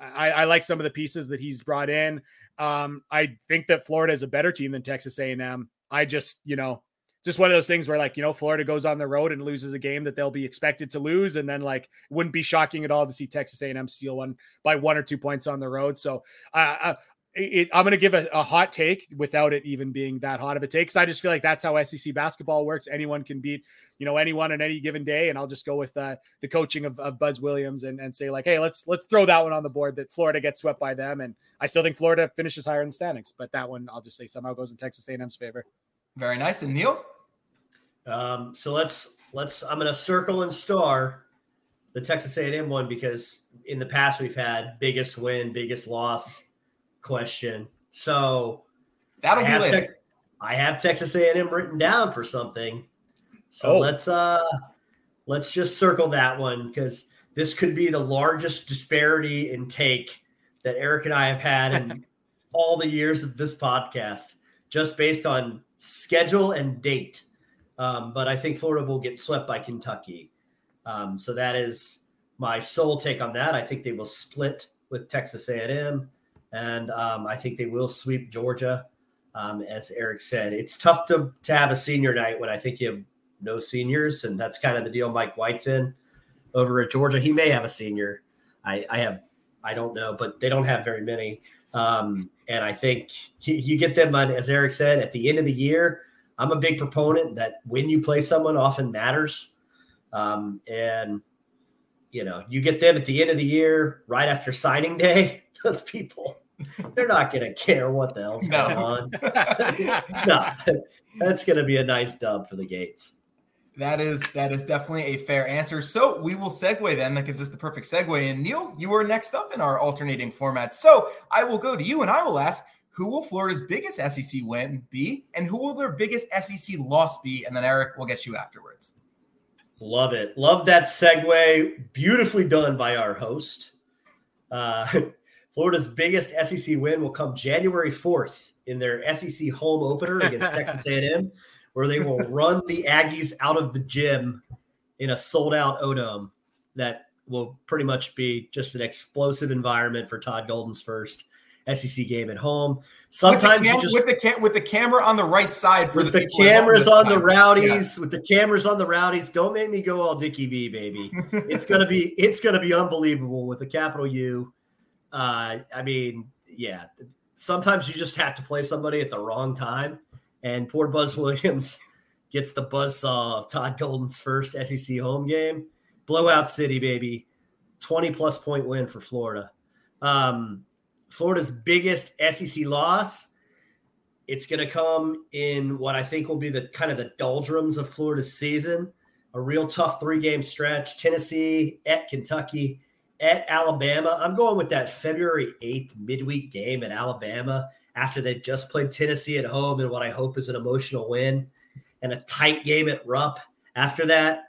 I, I like some of the pieces that he's brought in. Um, I think that Florida is a better team than Texas A&M. I just, you know, just one of those things where like you know Florida goes on the road and loses a game that they'll be expected to lose, and then like wouldn't be shocking at all to see Texas A&M steal one by one or two points on the road. So uh, uh it, I'm going to give a, a, hot take without it even being that hot of a take. Cause I just feel like that's how SEC basketball works. Anyone can beat, you know, anyone on any given day. And I'll just go with uh, the coaching of, of Buzz Williams and, and say like, Hey, let's, let's throw that one on the board that Florida gets swept by them. And I still think Florida finishes higher in the standings, but that one I'll just say somehow goes in Texas A&M's favor. Very nice. And Neil? Um, so let's let's I'm gonna circle and star the Texas A&M one because in the past we've had biggest win, biggest loss question. So that'll I be later. Te- I have Texas A&M written down for something. So oh. let's uh let's just circle that one because this could be the largest disparity in take that Eric and I have had in all the years of this podcast, just based on schedule and date. Um, but I think Florida will get swept by Kentucky. Um, so that is my sole take on that. I think they will split with Texas A&M, and um, I think they will sweep Georgia. Um, as Eric said, it's tough to to have a senior night when I think you have no seniors, and that's kind of the deal. Mike White's in over at Georgia. He may have a senior. I, I have, I don't know, but they don't have very many. Um, and I think you get them on, as Eric said, at the end of the year I'm a big proponent that when you play someone often matters. Um, and you know, you get them at the end of the year, right after signing day. Those people, they're not going to care what the hell's no. going on. no, that's going to be a nice dub for the Gates. That is that is definitely a fair answer. So we will segue then. That gives us the perfect segue. And Neil, you are next up in our alternating format. So I will go to you and I will ask who will Florida's biggest SEC win be, and who will their biggest SEC loss be? And then Eric will get you afterwards. Love it. Love that segue. Beautifully done by our host. Uh, Florida's biggest SEC win will come January 4th in their SEC home opener against Texas A&M, where they will run the Aggies out of the gym in a sold-out O'Dome that will pretty much be just an explosive environment for Todd Golden's first SEC game at home. Sometimes cam- you just with the cam- with the camera on the right side for the, the cameras on the rowdies yeah. with the cameras on the rowdies. Don't make me go all Dickie V, baby. it's gonna be it's gonna be unbelievable with the capital U. Uh, I mean, yeah. Sometimes you just have to play somebody at the wrong time, and poor Buzz Williams gets the buzz saw of Todd Golden's first SEC home game. Blowout City, baby. 20 plus point win for Florida. Um, Florida's biggest SEC loss. It's going to come in what I think will be the kind of the doldrums of Florida's season. A real tough three game stretch. Tennessee at Kentucky at Alabama. I'm going with that February 8th midweek game at Alabama after they just played Tennessee at home and what I hope is an emotional win and a tight game at Rupp. After that,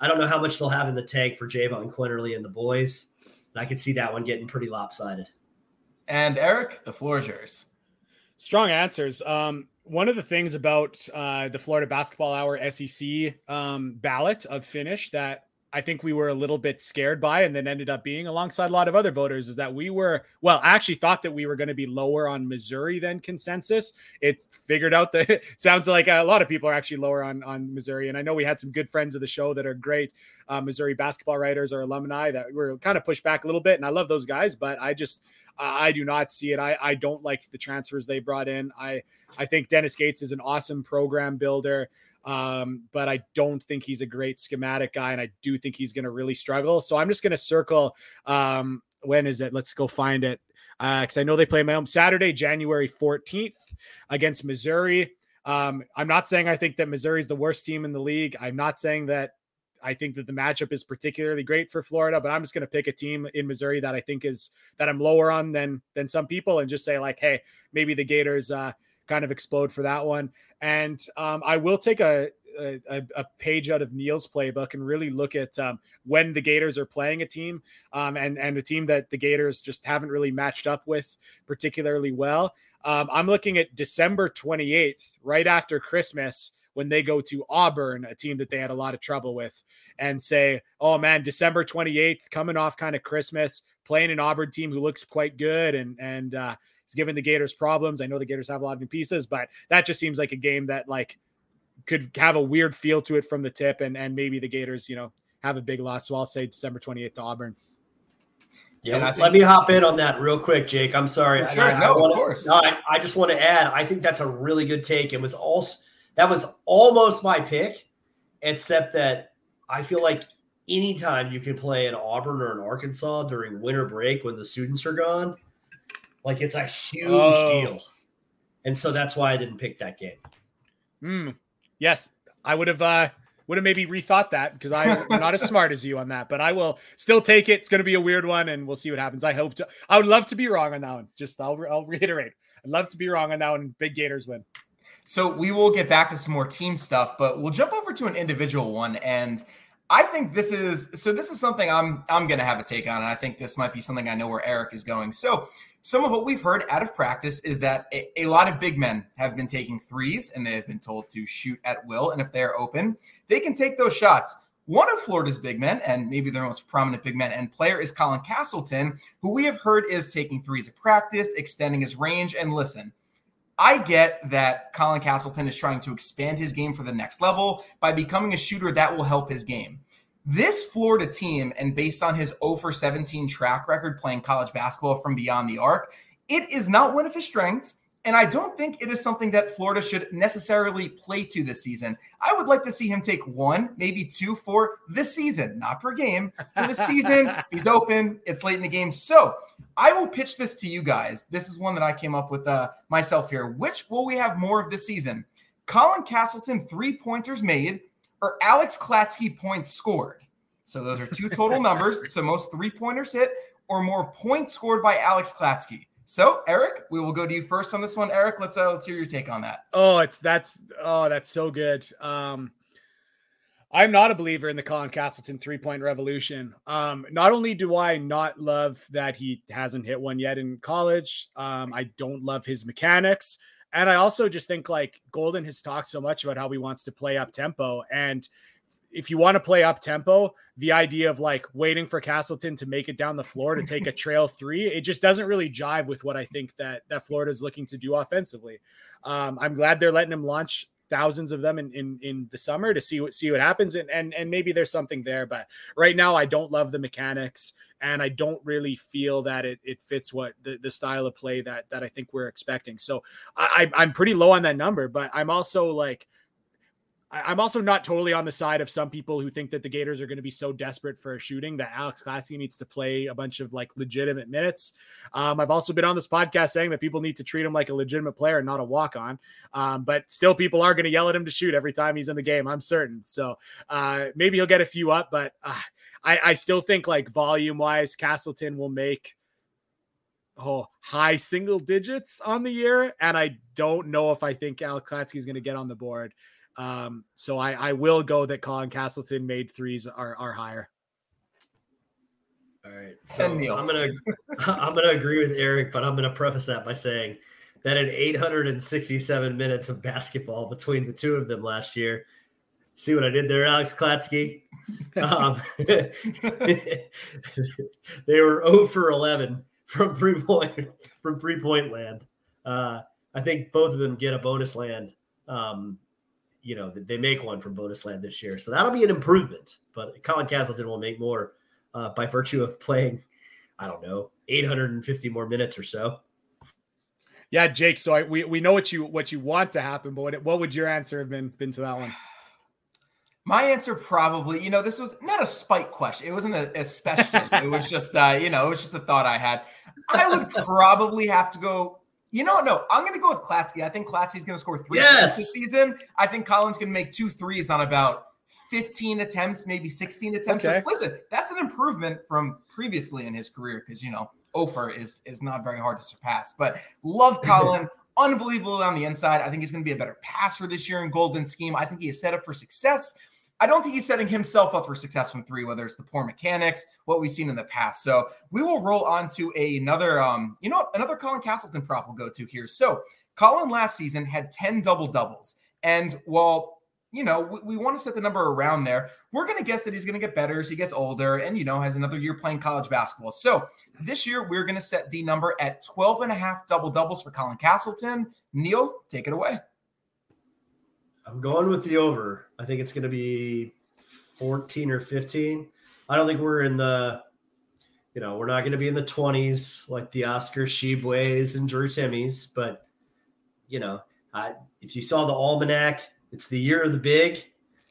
I don't know how much they'll have in the tank for Jahvon Quinerly and the boys. And I could see that one getting pretty lopsided. And Eric, the floor is yours. Strong answers. Um, one of the things about uh, the Florida Basketball Hour SEC um, ballot of finish that I think we were a little bit scared by, and then ended up being alongside a lot of other voters, is that we were well, I actually thought that we were going to be lower on Missouri than consensus. It figured out that it sounds like a lot of people are actually lower on on Missouri, and I know we had some good friends of the show that are great uh, Missouri basketball writers or alumni that were kind of pushed back a little bit, and I love those guys, but I just I do not see it. I I don't like the transfers they brought in. I I think Dennis Gates is an awesome program builder. Um, but I don't think he's a great schematic guy, and I do think he's going to really struggle. So I'm just going to circle. Um, when is it? Let's go find it because uh, I know they play my home Saturday, January 14th against Missouri. Um, I'm not saying I think that Missouri is the worst team in the league. I'm not saying that I think that the matchup is particularly great for Florida, but I'm just going to pick a team in Missouri that I think is that I'm lower on than than some people, and just say like, hey, maybe the Gators uh, kind of explode for that one. And um, I will take a, a, a, page out of Neil's playbook and really look at um, when the Gators are playing a team um, and and a team that the Gators just haven't really matched up with particularly well. Um, I'm looking at December 28th, right after Christmas when they go to Auburn, a team that they had a lot of trouble with, and say, oh man, December 28th, coming off kind of Christmas, playing an Auburn team who looks quite good and, and, uh, is giving the Gators problems. I know the Gators have a lot of new pieces, but that just seems like a game that like could have a weird feel to it from the tip, and and maybe the Gators, you know, have a big loss. So I'll say December 28th to Auburn. Yeah, think, let me hop in on that real quick, Jake. I'm sorry. Sure, I, no, I wanna, of course. No, I, I just want to add. I think that's a really good take. It was also that was almost my pick, except that I feel like anytime you can play an Auburn or an Arkansas during winter break when the students are gone, like it's a huge oh. deal. And so that's why I didn't pick that game. Mm, yes, I would have uh would have maybe rethought that because I'm not as smart as you on that, but I will still take it. It's going to be a weird one, and we'll see what happens. I hope to. I would love to be wrong on that one. Just I'll I'll reiterate. I'd love to be wrong on that one. Big Gators win. So we will get back to some more team stuff, but we'll jump over to an individual one. And I think this is so this is something I'm I'm gonna have a take on, and I think this might be something I know where Eric is going. So some of what we've heard out of practice is that a, a, lot of big men have been taking threes and they have been told to shoot at will. And if they're open, they can take those shots. One of Florida's big men, and maybe their most prominent big men and player, is Colin Castleton, who we have heard is taking threes at practice, extending his range. And listen, I get that Colin Castleton is trying to expand his game for the next level by becoming a shooter that will help his game. This Florida team, and based on his 0 for 17 track record playing college basketball from beyond the arc, it is not one of his strengths. And I don't think it is something that Florida should necessarily play to this season. I would like to see him take one, maybe two for this season, not per game. For the season, he's open, it's late in the game. So I will pitch this to you guys. This is one that I came up with uh, myself here. Which will we have more of this season? Colin Castleton, three pointers made, or Alex Klatsky points scored? So those are two total numbers. So most three pointers hit, or more points scored by Alex Klatsky. So, Eric, we will go to you first on this one. Eric, let's uh, let's hear your take on that. Oh, it's that's oh, that's so good. Um, I'm not a believer in the Colin Castleton three point revolution. Um, not only do I not love that he hasn't hit one yet in college, um, I don't love his mechanics. And I also just think like Golden has talked so much about how he wants to play up tempo. And if you want to play up tempo, the idea of like waiting for Castleton to make it down the floor to take a trail three, it just doesn't really jive with what I think that that Florida is looking to do offensively. Um, I'm glad they're letting him launch thousands of them in, in in the summer to see what see what happens. And and and maybe there's something there but right now I don't love the mechanics and I don't really feel that it it fits what the, the style of play that that I think we're expecting. So I I'm pretty low on that number but I'm also like I'm also not totally on the side of some people who think that the Gators are going to be so desperate for a shooting that Alex Klatsky needs to play a bunch of like legitimate minutes. Um, I've also been on this podcast saying that people need to treat him like a legitimate player and not a walk on. Um, but still, people are going to yell at him to shoot every time he's in the game. I'm certain. So uh, maybe he'll get a few up, but uh, I, I still think like volume wise, Castleton will make oh high single digits on the year, and I don't know if I think Alex Klatsky is going to get on the board. Um, so I, I will go that Colin Castleton made threes are, are higher. All right. So I'm gonna I'm gonna agree with Eric, but I'm gonna preface that by saying that in 867 minutes of basketball between the two of them last year, see what I did there, Alex Klatsky? Um, they were 0 for 11 from three point from three point land. Uh, I think both of them get a bonus land um, you know, they make one from bonus land this year. So that'll be an improvement. But Colin Castleton will make more uh, by virtue of playing, I don't know, 850 more minutes or so. Yeah, Jake. So I, we, we know what you what you want to happen, but what, what would your answer have been been to that one? My answer probably, you know, this was not a spite question. It wasn't a, a special. it was just, uh, you know, it was just a thought I had. I would probably have to go you know, no, I'm going to go with Klatsky. I think Klatsky's going to score three yes. this season. I think Colin's going to make two threes on about 15 attempts, maybe 16 attempts. Okay. So listen, that's an improvement from previously in his career because you know Ofer is is not very hard to surpass. But love Colin, unbelievable on the inside. I think he's going to be a better passer this year in Golden Scheme. I think he is set up for success. I don't think he's setting himself up for success from three, whether it's the poor mechanics, what we've seen in the past. So we will roll on to another, um, you know, another Colin Castleton prop we'll go to here. So Colin last season had 10 double doubles. And while you know, we, we, want to set the number around there. We're going to guess that he's going to get better as he gets older and, you know, has another year playing college basketball. So this year, we're going to set the number at 12 and a half double doubles for Colin Castleton. Neil, take it away. I'm going with the over. I think it's going to be 14 or 15. I don't think we're in the, you know, we're not going to be in the 20s like the Oscar Tshiebwes and Drew Timme's, but, you know, I, if you saw the almanac, it's the year of the big.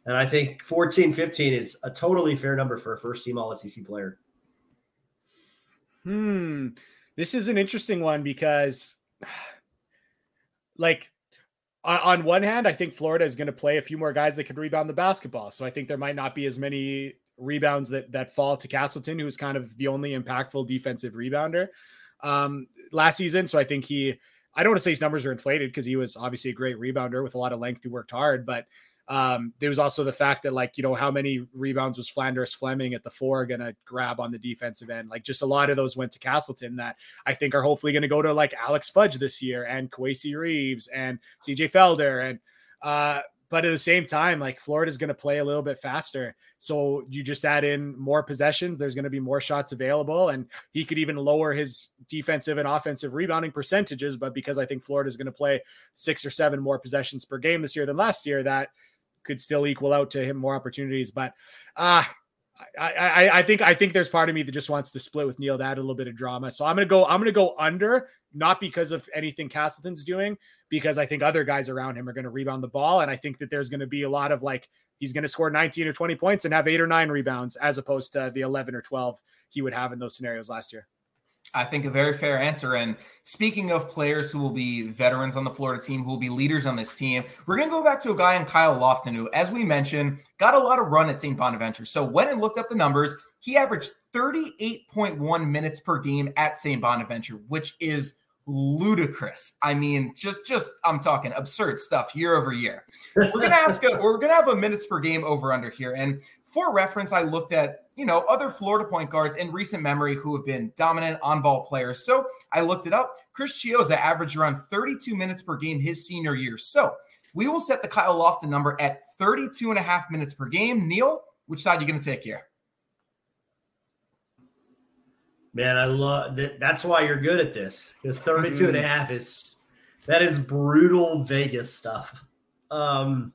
And I think 14, 15 is a totally fair number for a first team All SEC player. Hmm. This is an interesting one because, like, on one hand, I think Florida is going to play a few more guys that can rebound the basketball. So I think there might not be as many rebounds that that fall to Castleton, who's kind of the only impactful defensive rebounder um, last season. So I think he I don't want to say his numbers are inflated because he was obviously a great rebounder with a lot of length who worked hard, but um, there was also the fact that like you know how many rebounds was Phlandrous Fleming at the four going to grab on the defensive end like just a lot of those went to Castleton that I think are hopefully going to go to like Alex Fudge this year and Kowacie Reeves and CJ Felder and uh, but at the same time, like Florida's going to play a little bit faster. So you just add in more possessions. There's going to be more shots available, and he could even lower his defensive and offensive rebounding percentages. But because I think Florida's going to play six or seven more possessions per game this year than last year, that could still equal out to him more opportunities. But uh I, I, I think I think there's part of me that just wants to split with Neil to add a little bit of drama. So I'm gonna go I'm gonna go under, not because of anything Castleton's doing, because I think other guys around him are gonna rebound the ball, and I think that there's gonna be a lot of like he's gonna score 19 or 20 points and have eight or nine rebounds as opposed to the 11 or 12 he would have in those scenarios last year. I think a very fair answer. And speaking of players who will be veterans on the Florida team, who will be leaders on this team, we're going to go back to a guy in Kyle Lofton, who, as we mentioned, got a lot of run at St. Bonaventure. So when and looked up the numbers, he averaged 38.1 minutes per game at St. Bonaventure, which is ludicrous. I mean, just just I'm talking absurd stuff year over year. We're gonna ask a, we're gonna have a minutes per game over under here. And for reference, I looked at you know, other Florida point guards in recent memory who have been dominant on ball players. So I looked it up. Chris Chiozza averaged around 32 minutes per game his senior year. So we will set the Kyle Lofton number at 32 and a half minutes per game. Neil, which side are you to take here? Man, I love that. That's why you're good at this because 32 and a mm-hmm. half is that is brutal Vegas stuff. Um,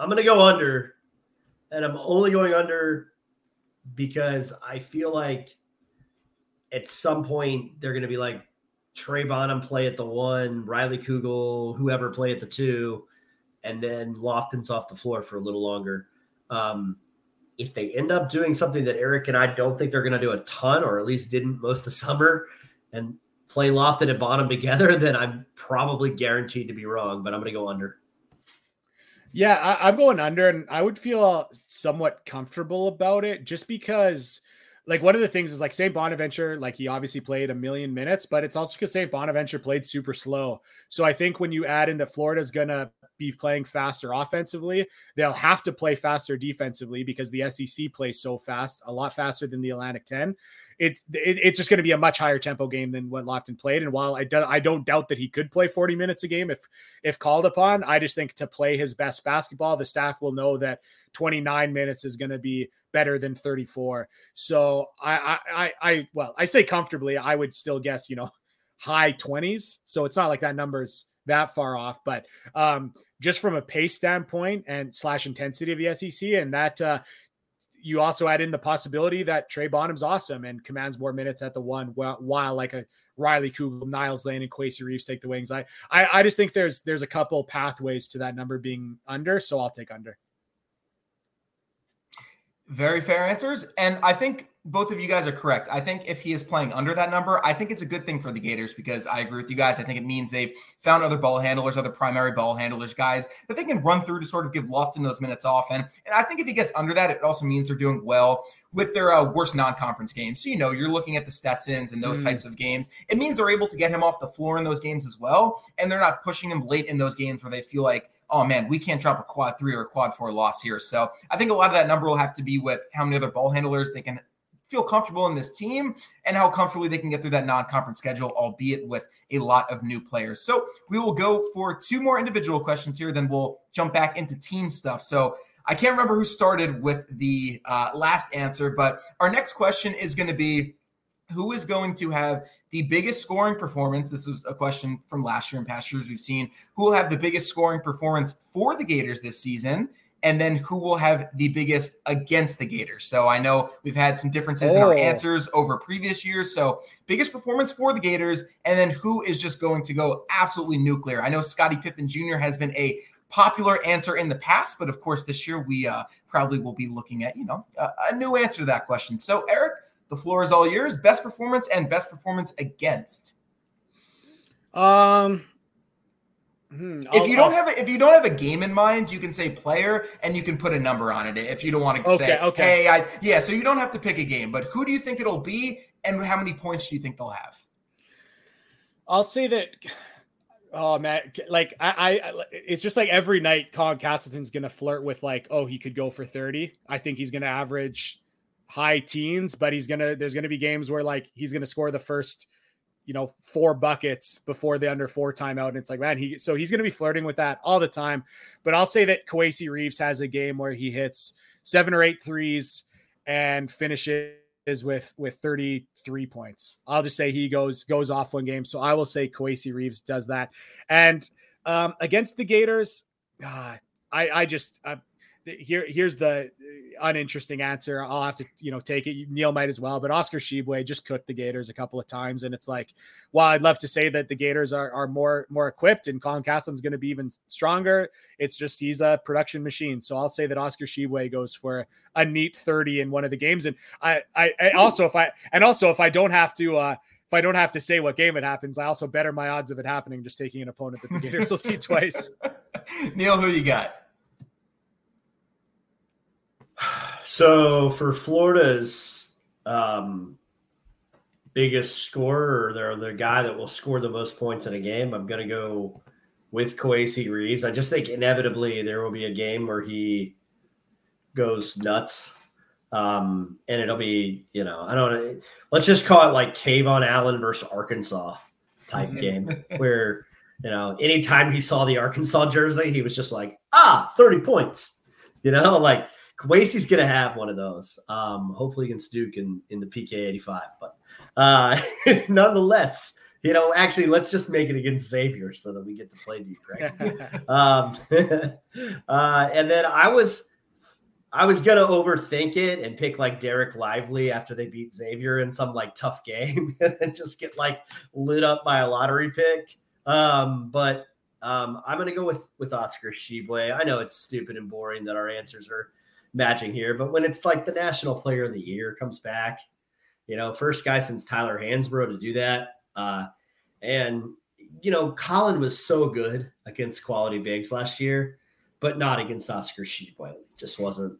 I'm going to go under and I'm only going under because I feel like at some point they're going to be like Trey Bonham play at the one, Riley Kugel, whoever play at the two, and then Lofton's off the floor for a little longer. Um, if they end up doing something that Eric and I don't think they're going to do a ton, or at least didn't most of the summer, and play Lofton and Bonham together, then I'm probably guaranteed to be wrong. But I'm going to go under. Yeah, I, am going under, and I would feel uh, somewhat comfortable about it just because, like, one of the things is like St. Bonaventure, like, he obviously played a million minutes, but it's also because St. Bonaventure played super slow. So I think when you add in that Florida's going to be playing faster offensively, they'll have to play faster defensively because the SEC plays so fast, a lot faster than the Atlantic 10 it's it, it's just going to be a much higher tempo game than what Lofton played. And while I do, I don't doubt that he could play 40 minutes a game if if called upon, I just think to play his best basketball, the staff will know that 29 minutes is going to be better than 34. So I I I well I say comfortably, I would still guess you know high 20s. So it's not like that number's that far off, but um just from a pace standpoint and slash intensity of the SEC and that uh, you also add in the possibility that Trey Bonham's awesome and commands more minutes at the one while, while like a Riley Kugel, Niels Lane, and Kowacie Reeves take the wings. I, I I just think there's there's a couple pathways to that number being under, so I'll take under. Very fair answers. And I think both of you guys are correct. I think if he is playing under that number, I think it's a good thing for the Gators because I agree with you guys. I think it means they've found other ball handlers, other primary ball handlers, guys that they can run through to sort of give Lofton those minutes off. And, and I think if he gets under that, it also means they're doing well with their uh, worst non-conference games. So you know you're looking at the Stetsons and those mm. types of games. It means they're able to get him off the floor in those games as well, and they're not pushing him late in those games where they feel like oh man, we can't drop a quad three or a quad four loss here. So I think a lot of that number will have to be with how many other ball handlers they can feel comfortable in this team and how comfortably they can get through that non-conference schedule, albeit with a lot of new players. So we will go for two more individual questions here, then we'll jump back into team stuff. So I can't remember who started with the uh, last answer, but our next question is going to be who is going to have the biggest scoring performance? This was a question from last year and past years we've seen. Who will have the biggest scoring performance for the Gators this season? And then who will have the biggest against the Gators. So I know we've had some differences oh. in our oh. answers over previous years. So biggest performance for the Gators, and then who is just going to go absolutely nuclear. I know Scottie Pippen Jr. has been a popular answer in the past, but of course this year we uh, probably will be looking at you know a, a new answer to that question. So Eric, the floor is all yours. Best performance and best performance against. Um. Hmm, if you don't I'll, have a, if you don't have a game in mind, you can say player and you can put a number on it. If you don't want to okay, say, okay, hey, I, yeah, so you don't have to pick a game, but who do you think it'll be, and how many points do you think they'll have? I'll say that. Oh man, like I, I, it's just like every night, Colin Castleton's gonna flirt with like, oh, he could go for thirty. I think he's gonna average high teens, but he's gonna. There's gonna be games where like he's gonna score the first you know, four buckets before the under four timeout. And it's like, man, he so he's going to be flirting with that all the time. But I'll say that Kowacie Reeves has a game where he hits seven or eight threes and finishes with with 33 points. I'll just say he goes goes off one game. So I will say Kowacie Reeves does that. And um, against the Gators, uh, I I just here here's the uninteresting answer. I'll have to, you know, take it. Neil might as well, but Oscar Tshiebwe just cooked the Gators a couple of times, and it's like, while I'd love to say that the Gators are, are more more equipped and Colin Castleton's going to be even stronger, it's just he's a production machine. So I'll say that Oscar Tshiebwe goes for a neat thirty in one of the games, and I, I, I also if I and also if I don't have to. uh if I don't have to say what game it happens, I also better my odds of it happening just taking an opponent that the Gators will see twice. Neil, who you got? So for Florida's um, biggest scorer, they're the guy that will score the most points in a game, I'm going to go with Kowacie Reeves. I just think inevitably there will be a game where he goes nuts. Um, and it'll be, you know, I don't know. Let's just call it like KeVaughn Allen versus Arkansas type mm-hmm. game where, you know, anytime he saw the Arkansas jersey, he was just like, ah, 30 points. You know, like Going to have one of those, um, hopefully against Duke in, in the PK 85. But uh, nonetheless, you know, actually, let's just make it against Xavier so that we get to play Duke, right? um, uh, and then I was. I was gonna overthink it and pick like Dereck Lively after they beat Xavier in some like tough game and just get like lit up by a lottery pick. Um, but um, I'm gonna go with with Oscar Tshiebwe. I know it's stupid and boring that our answers are matching here. But when it's like the national player of the year comes back, you know, first guy since Tyler Hansbrough to do that. Uh, and, you know, Colin was so good against quality bigs last year, but not against Oscar Tshiebwe. Just wasn't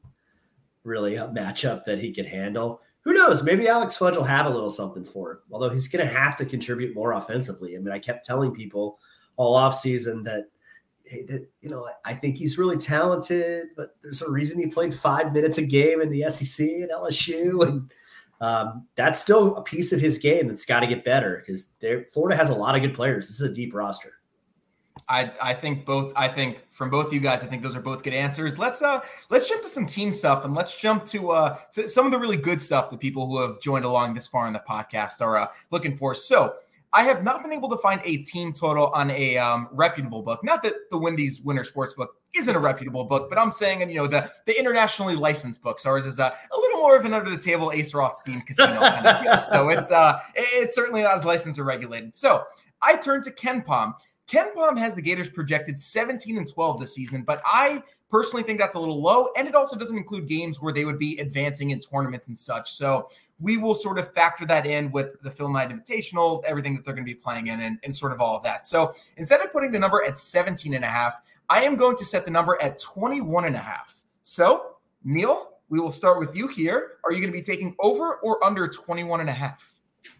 really a matchup that he could handle. Who knows? Maybe Alex Fudge will have a little something for him, although he's going to have to contribute more offensively. I mean, I kept telling people all offseason that you know, I think he's really talented, but there's a reason he played five minutes a game in the SEC and LSU, and um, that's still a piece of his game that's got to get better because Florida has a lot of good players. This is a deep roster. I, I think both I think from both you guys I think those are both good answers. Let's uh let's jump to some team stuff and let's jump to uh to some of the really good stuff that people who have joined along this far in the podcast are uh, looking for. So I have not been able to find a team total on a um, reputable book. Not that the Wendy's Winter Sports book isn't a reputable book, but I'm saying, and you know, the the internationally licensed books. Ours is a, a little more of an under the table Ace Rothstein casino kind of. So it's uh it's certainly not as licensed or regulated. So I turn to KenPom. Ken Palm has the Gators projected 17 and 12 this season, but I personally think that's a little low. And it also doesn't include games where they would be advancing in tournaments and such. So we will sort of factor that in with the Phil Knight Invitational, everything that they're going to be playing in, and, and sort of all of that. So instead of putting the number at 17 and a half, I am going to set the number at 21 and a half. So, Neil, we will start with you here. Are you going to be taking over or under 21 and a half?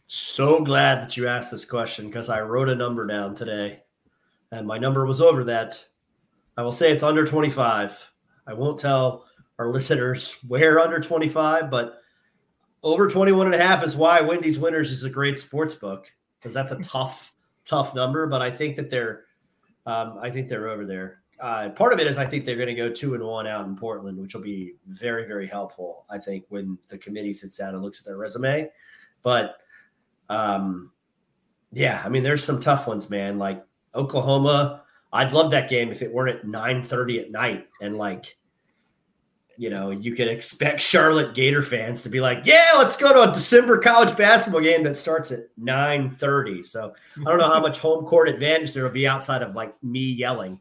So glad that you asked this question because I wrote a number down today and my number was over that. I will say it's under 25. I won't tell our listeners where under 25, but over 21 and a half is why Wendy's Winners is a great sports book because that's a tough, tough number. But I think that they're, um, I think they're over there. Uh, part of it is I think they're going to go two and one out in Portland, which will be very, very helpful. I think when the committee sits down and looks at their resume, but um, yeah, I mean, there's some tough ones, man. Like Oklahoma, I'd love that game if it weren't at 9 30 at night and like you know, you can expect Charlotte Gator fans to be like, "Yeah, let's go to a December college basketball game that starts at 9:30." So, I don't know how much home court advantage there will be outside of like me yelling.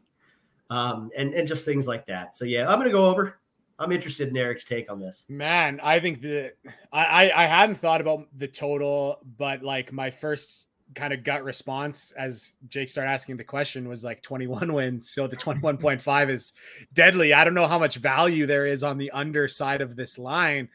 Um, and and just things like that. So, yeah, I'm going to go over. I'm interested in Eric's take on this. Man, I think the I I hadn't thought about the total, but like my first kind of gut response as Jake started asking the question was like 21 wins. So the 21.5 is deadly. I don't know how much value there is on the underside of this line.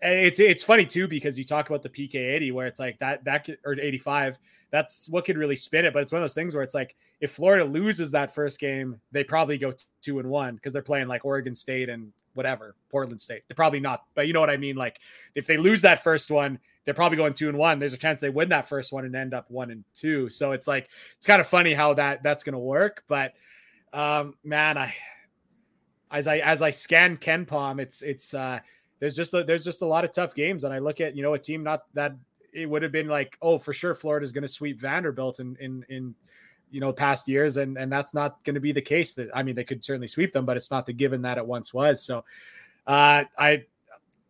It's it's funny too because you talk about the PK 80 where it's like that that or 85 that's what could really spin it but it's one of those things where it's like if Florida loses that first game they probably go 2 and 1 because they're playing like Oregon State and whatever Portland State. They're probably not but you know what I mean like if they lose that first one they're probably going two and one. There's a chance they win that first one and end up one and two. So it's like it's kind of funny how that that's going to work. But um, man, I as I as I scan KenPom, it's it's uh, there's just a, there's just a lot of tough games, and I look at you know a team not that it would have been like oh for sure Florida's going to sweep Vanderbilt in in in you know past years, and and that's not going to be the case. That I mean they could certainly sweep them, but it's not the given that it once was. So uh, I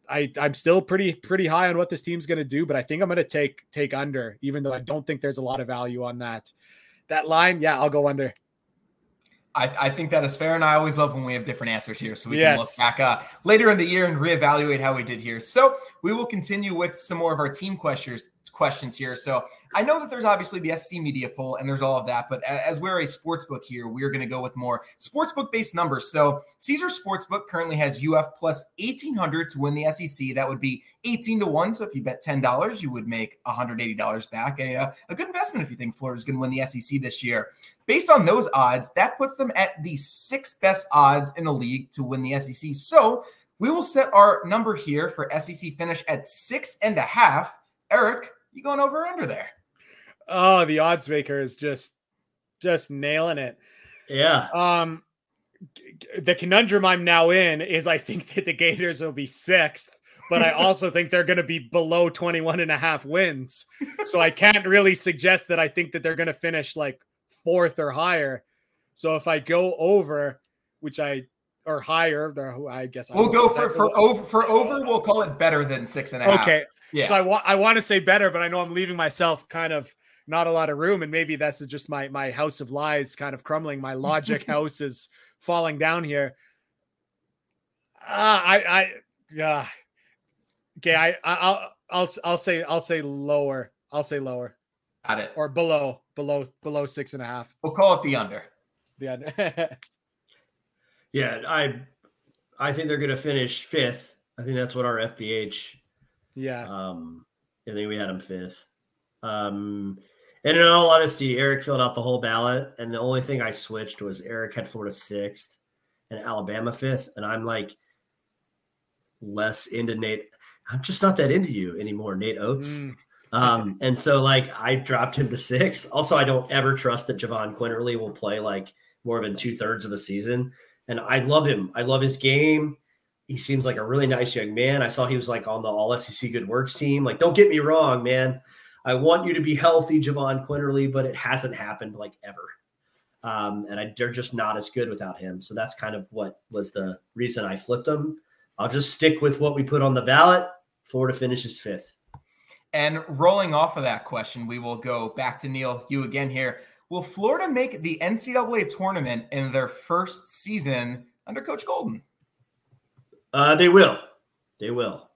I I'm still pretty pretty high on what this team's going to do, but I think I'm going to take take under, even though I don't think there's a lot of value on that that line. Yeah, I'll go under. I, I think that is fair, and I always love when we have different answers here, so we yes. can look back uh, later in the year and reevaluate how we did here. So we will continue with some more of our team questions questions here. So I know that there's obviously the SC media poll and there's all of that, but as we're a sports book here, we're going to go with more sportsbook based numbers. So Caesar Sportsbook currently has UF plus 1800 to win the SEC. That would be 18 to 1. So if you bet $10, you would make $180 back. A, uh, a good investment if you think Florida's going to win the SEC this year. Based on those odds, that puts them at the sixth best odds in the league to win the SEC. So we will set our number here for SEC finish at six and a half. Eric, you going over or under there? Oh, the odds maker is just just nailing it. Yeah. Um the conundrum I'm now in is I think that the Gators will be sixth, but I also think they're going to be below 21 and a half wins. So I can't really suggest that I think that they're going to finish like fourth or higher. So if I go over, which I or higher, I guess we'll go for for over for over. We'll call it better than six and a half. Okay, yeah. So I want I want to say better, but I know I'm leaving myself kind of not a lot of room, and maybe that's just my my house of lies kind of crumbling. My logic house is falling down here. Uh, I I yeah. Okay, I I'll I'll I'll say I'll say lower. I'll say lower. Got it. Or below below below six and a half. We'll call it the under. The under. yeah, I I think they're going to finish fifth. I think that's what our FBH yeah. Um, I think we had him fifth. Um, and in all honesty, Eric filled out the whole ballot, and the only thing I switched was Eric had Florida sixth and Alabama fifth, and I'm like less into Nate. I'm just not that into you anymore, Nate Oats. Mm. Um, and so like I dropped him to sixth. Also, I don't ever trust that Jahvon Quinerly will play like more than two thirds of a season. And I love him. I love his game he seems like a really nice young man. I saw he was like on the All SEC Good Works team. Like, don't get me wrong, man. I want you to be healthy, Jahvon Quinerly, but it hasn't happened like ever. Um, and I, they're just not as good without him. So that's kind of what was the reason I flipped them. I'll just stick with what we put on the ballot. Florida finishes fifth. And rolling off of that question, we will go back to Neil, you again here. Will Florida make the NCAA tournament in their first season under Coach Golden? Uh, they will. They will.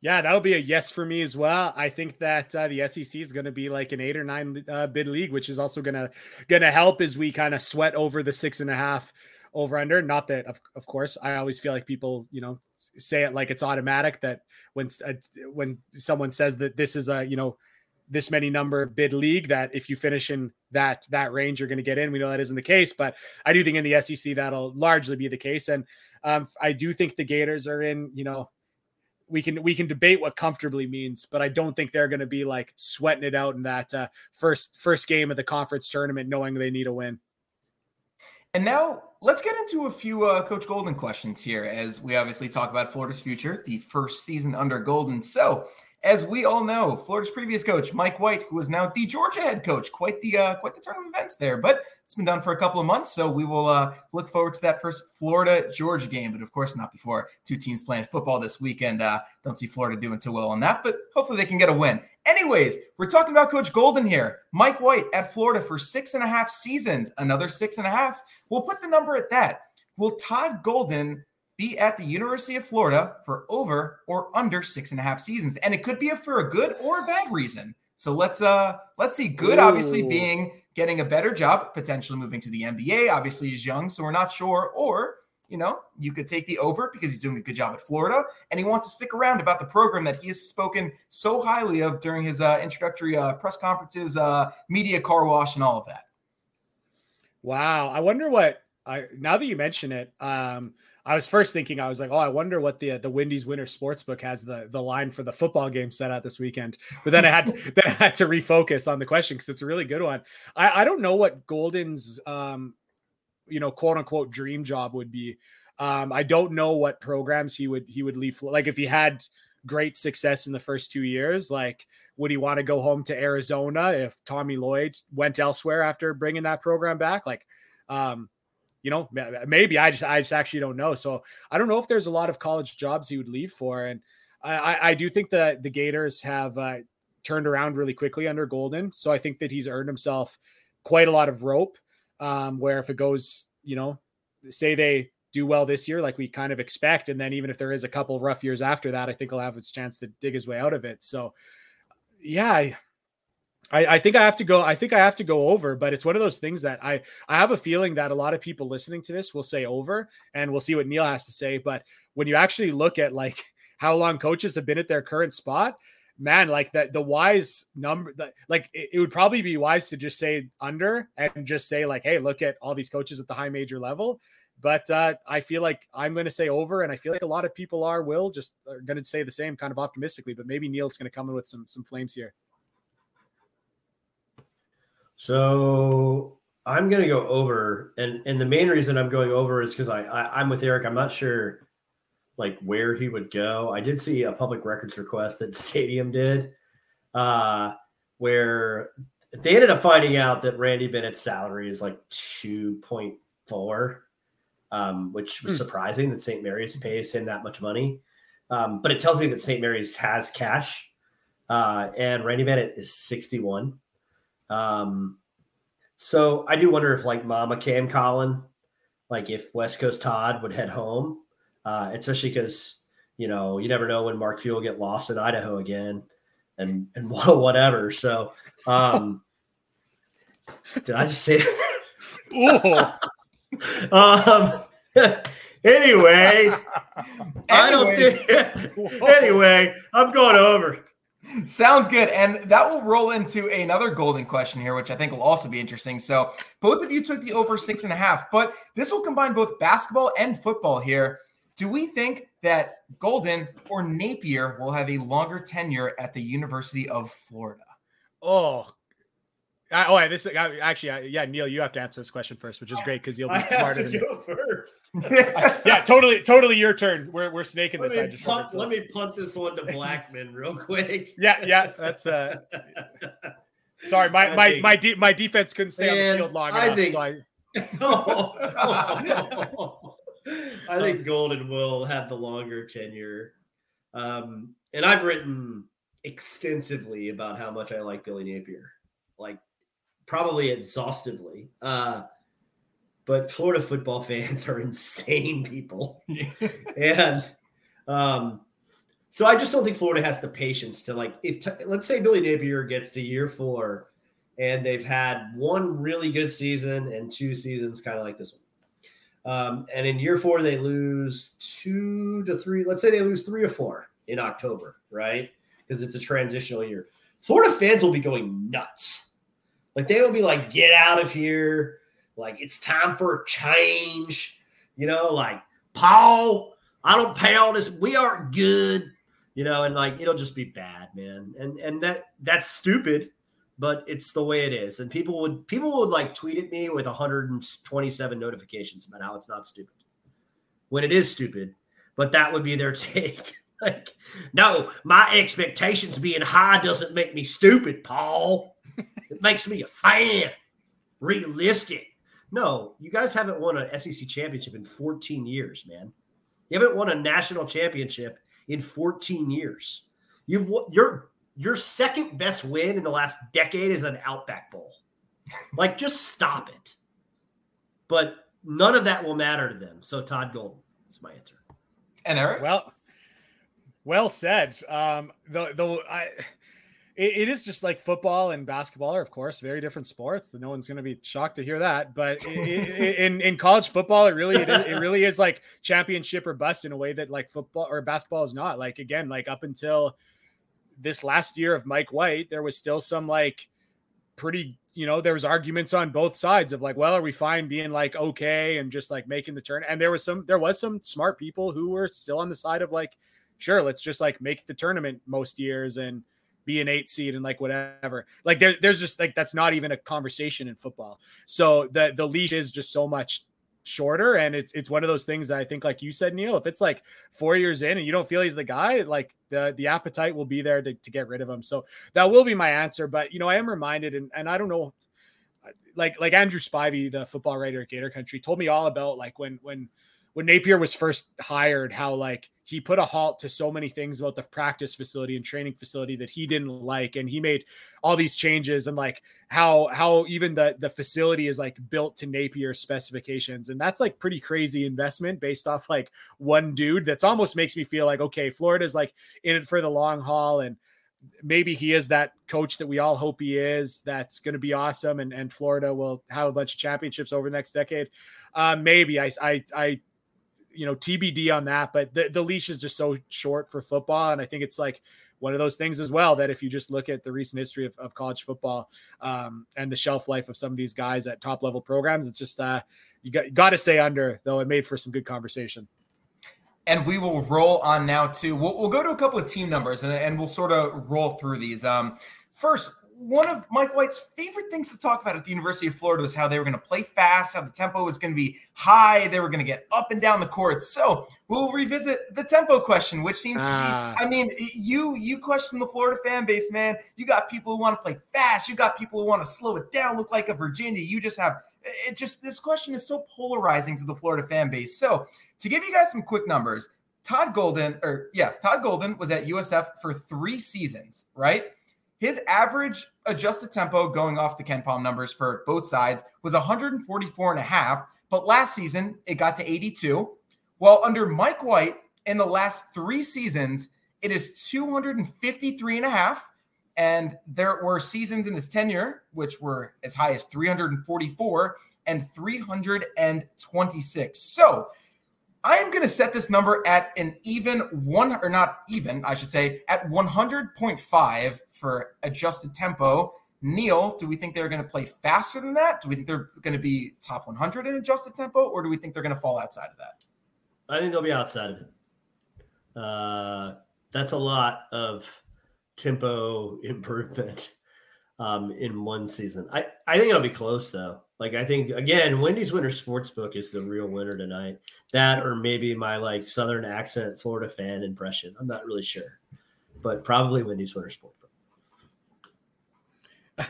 Yeah, that'll be a yes for me as well. I think that uh, the SEC is going to be like an eight or nine uh, bid league, which is also going to going to help as we kind of sweat over the six and a half over under. Not that, of, of course, I always feel like people, you know, say it like it's automatic that when uh, when someone says that this is a you know this many number bid league that if you finish in that that range you're going to get in we know that isn't the case but i do think in the sec that'll largely be the case and um, i do think the gators are in you know we can we can debate what comfortably means, but I don't think they're going to be like sweating it out in that uh, first first game of the conference tournament, knowing they need a win. And now let's get into a few uh, Coach Golden questions here, as we obviously talk about Florida's future, the first season under Golden. So as we all know, Florida's previous coach, Mike White, who is now the Georgia head coach, quite the uh, quite the turn of events there. But it's been done for a couple of months, so we will uh, look forward to that first Florida Georgia game. But of course, not before two teams playing football this weekend. Uh, don't see Florida doing too well on that, but hopefully they can get a win. Anyways, we're talking about Coach Golden here. Mike White at Florida for six and a half seasons, another six and a half. We'll put the number at that. Will Todd Golden be at the University of Florida for over or under six and a half seasons. And it could be for a good or a bad reason. So let's uh let's see. Good, Ooh. obviously, being getting a better job, potentially moving to the NBA. Obviously, he's young, so we're not sure. Or you know, you could take the over because he's doing a good job at Florida and he wants to stick around about the program that he has spoken so highly of during his uh, introductory uh, press conferences, uh, media car wash, and all of that. Wow, I wonder what. I now that you mention it, um, I was first thinking, I was like, oh, I wonder what the the Wendy's Winter Sportsbook has the the line for the football game set out this weekend. But then I had to, then I had to refocus on the question because it's a really good one. I, I don't know what Golden's um you know quote unquote dream job would be. Um, I don't know what programs he would he would leave. Like if he had great success in the first two years, like would he want to go home to Arizona if Tommy Lloyd went elsewhere after bringing that program back? Like, um, you know, maybe I just I just actually don't know. So I don't know if there's a lot of college jobs he would leave for, and I I do think that the Gators have uh, turned around really quickly under Golden. So I think that he's earned himself quite a lot of rope. Um, where if it goes, you know, say they do well this year, like we kind of expect, and then even if there is a couple rough years after that, I think he'll have his chance to dig his way out of it. So yeah, I, I think I have to go. I think I have to go over, but it's one of those things that I I have a feeling that a lot of people listening to this will say over, and we'll see what Neil has to say. But when you actually look at like how long coaches have been at their current spot, man, like that the wise number, like it, it would probably be wise to just say under and just say like, hey, look at all these coaches at the high major level. But uh, I feel like I'm going to say over, and I feel like a lot of people are will just are going to say the same kind of optimistically. But maybe Neil's going to come in with some some flames here. So I'm going to go over, and and the main reason I'm going over is because I, I I'm with Eric. I'm not sure like where he would go. I did see a public records request that Stadium did, uh, where they ended up finding out that Randy Bennett's salary is like two point four, um, which was hmm. surprising that St. Mary's pays him that much money. Um, but it tells me that St. Mary's has cash, uh, and Randy Bennett is sixty one. Um, so I do wonder if like Mama Cam Colin, like if West Coast Todd would head home, uh, especially because you know you never know when Mark Few will get lost in Idaho again, and and whatever. So, um, did I just say? um. anyway, I don't think. anyway, I'm going over. Sounds good. And that will roll into another golden question here, which I think will also be interesting. So, both of you took the over six and a half, but this will combine both basketball and football here. Do we think that Golden or Napier will have a longer tenure at the University of Florida? Oh, I, oh, this actually, I, yeah, Neil, you have to answer this question first, which is great because you'll be I smarter than go me. first. yeah, totally, totally your turn. We're we're snaking let this. Me punt, let me punt this one to Blackmon real quick. yeah, yeah, that's uh. Sorry, my my my de- my defense couldn't stay Man, on the field long enough. I think, so I. I think Golden will have the longer tenure. Um, and I've written extensively about how much I like Billy Napier. Like probably exhaustively. Uh, but Florida football fans are insane people. and um, So I just don't think Florida has the patience to like if t- let's say Billy Napier gets to year four and they've had one really good season and two seasons kind of like this one. Um, and in year four, they lose two to three. Let's say they lose three or four in October, right? Because it's a transitional year. Florida fans will be going nuts. Like they will be like, get out of here. Like it's time for a change. You know, like Paul, I don't pay all this. We aren't good you know, and like it'll just be bad, man. And and that that's stupid, but it's the way it is. And people would people would like tweet at me with 127 notifications about how it's not stupid. When it is stupid, but that would be their take. like, no, my expectations being high doesn't make me stupid, Paul. It makes me a fan. Realistic. No, you guys haven't won an SEC championship in 14 years, man. You haven't won a national championship in 14 years. You've your your second best win in the last decade is an Outback Bowl. like, just stop it. But none of that will matter to them. So Todd Golden is my answer. And Eric, well, well said. Um, the the I it, it is just like football and basketball are, of course, very different sports. No one's going to be shocked to hear that. But it, in in college football, it really it, it really is like championship or bust in a way that like football or basketball is not. Like again, like up until this last year of Mike White, there was still some like pretty you know there was arguments on both sides of like well are we fine being like okay and just like making the turn and there was some there was some smart people who were still on the side of like sure let's just like make the tournament most years and be an eight seed and like whatever. Like there, there's just like that's not even a conversation in football. So the the leash is just so much shorter and it's it's one of those things that I think like you said Neil if it's like 4 years in and you don't feel he's the guy like the the appetite will be there to, to get rid of him so that will be my answer but you know I am reminded and and I don't know like like Andrew Spivey the football writer at Gator Country told me all about like when when when Napier was first hired how like he put a halt to so many things about the practice facility and training facility that he didn't like and he made all these changes and like how how even the the facility is like built to Napier specifications and that's like pretty crazy investment based off like one dude that's almost makes me feel like okay Florida's like in it for the long haul and maybe he is that coach that we all hope he is that's going to be awesome and and Florida will have a bunch of championships over the next decade. Uh, maybe I, I I you know, TBD on that. But the, the leash is just so short for football. And I think it's like one of those things as well that if you just look at the recent history of, of college football um, and the shelf life of some of these guys at top level programs, it's just uh, you got, got to say under, though it made for some good conversation. And we will roll on now too. We'll, we'll go to a couple of team numbers and, and we'll sort of roll through these. Um, first, one of Mike White's favorite things to talk about at the University of Florida was how they were going to play fast, how the tempo was going to be high, they were going to get up and down the court. So we'll revisit the tempo question, which seems to be. Ah. I mean, you you question the Florida fan base, man. You got people who want to play fast. You got people who want to slow it down, look like a Virginia. You just have it. Just this question is so polarizing to the Florida fan base. So to give you guys some quick numbers, Todd Golden, or yes, Todd Golden was at USF for three seasons, right? His average adjusted tempo going off the KenPom numbers for both sides was 144 and a half, but last season it got to 82. While under Mike White in the last three seasons, it is 253 and a half. And there were seasons in his tenure which were as high as 344 and 326. So I am going to set this number at an even one, or not even, I should say, at 100.5 for adjusted tempo. Neil, do we think they're going to play faster than that? Do we think they're going to be top 100 in adjusted tempo, or do we think they're going to fall outside of that? I think they'll be outside of it. Uh, that's a lot of tempo improvement um, in one season. I, I think it'll be close though. Like I think again, Wendy's Winter Sportsbook is the real winner tonight. That or maybe my like Southern accent Florida fan impression. I'm not really sure, but probably Wendy's Winter Sportsbook.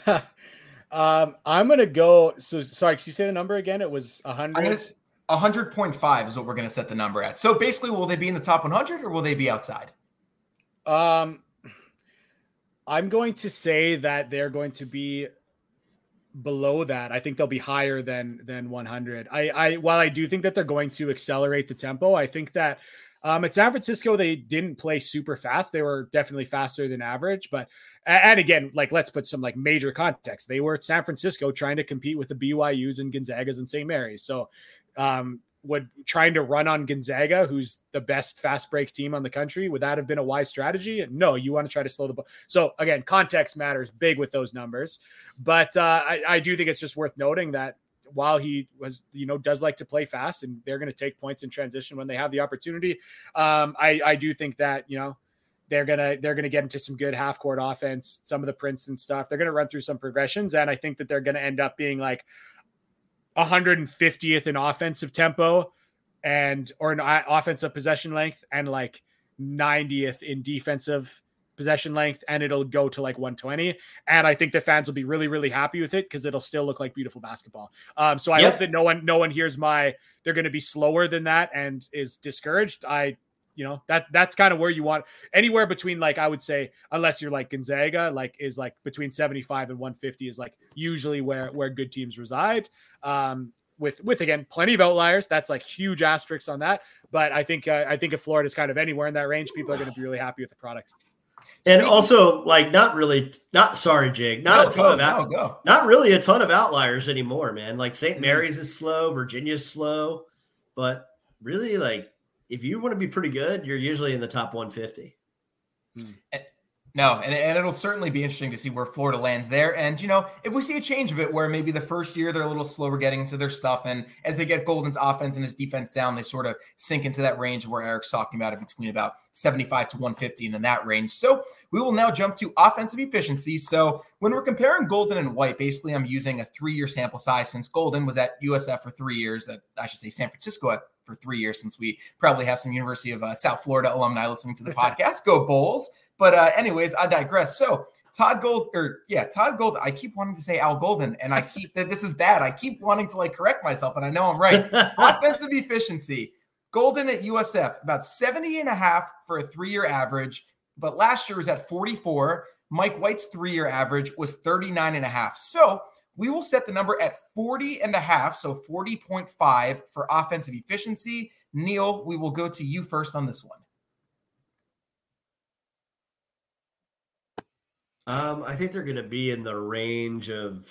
um, I'm gonna go. So sorry, can you say the number again? It was hundred. hundred point five is what we're gonna set the number at. So basically, will they be in the top 100 or will they be outside? Um, I'm going to say that they're going to be below that. I think they'll be higher than than 100. I I while I do think that they're going to accelerate the tempo, I think that Um, at San Francisco, they didn't play super fast. They were definitely faster than average, but and again, like let's put some like major context. They were at San Francisco trying to compete with the BYU's and Gonzagas and St. Mary's. So um, would trying to run on Gonzaga, who's the best fast break team on the country, would that have been a wise strategy? No, you want to try to slow the ball. So again, context matters big with those numbers, but uh, I, I do think it's just worth noting that while he was, you know, does like to play fast, and they're going to take points in transition when they have the opportunity. Um, I I do think that you know they're gonna they're gonna get into some good half court offense, some of the and stuff. They're gonna run through some progressions, and I think that they're gonna end up being like 150th in offensive tempo and or an offensive possession length and like 90th in defensive possession length and it'll go to like 120 and i think the fans will be really really happy with it because it'll still look like beautiful basketball. Um so i yep. hope that no one no one hears my they're going to be slower than that and is discouraged. I you know that that's kind of where you want anywhere between like I would say unless you're like Gonzaga like is like between 75 and 150 is like usually where where good teams reside. Um with with again plenty of outliers. That's like huge asterisks on that. But I think uh, I think if Florida's kind of anywhere in that range people are going to be really happy with the product. And also like not really not sorry Jake not no, a ton go, of out, no, not really a ton of outliers anymore man. Like St. Mm-hmm. Mary's is slow Virginia's slow but really like if you want to be pretty good, you're usually in the top 150. Hmm. No, and, and it'll certainly be interesting to see where Florida lands there. And, you know, if we see a change of it where maybe the first year they're a little slower getting into their stuff, and as they get Golden's offense and his defense down, they sort of sink into that range where Eric's talking about it between about 75 to 150 and in that range. So we will now jump to offensive efficiency. So when we're comparing Golden and White, basically I'm using a three year sample size since Golden was at USF for three years, that I should say San Francisco at for three years since we probably have some University of uh, South Florida alumni listening to the podcast. Go Bulls! But uh, anyways, I digress. So Todd Gold, or yeah, Todd Gold. I keep wanting to say Al Golden, and I keep that this is bad. I keep wanting to like correct myself, and I know I'm right. Offensive efficiency. Golden at USF, about 70 and a half for a three year average, but last year was at 44. Mike White's three year average was 39 and a half. So we will set the number at 40 and a half, so 40.5 for offensive efficiency. Neil, we will go to you first on this one. Um, I think they're going to be in the range of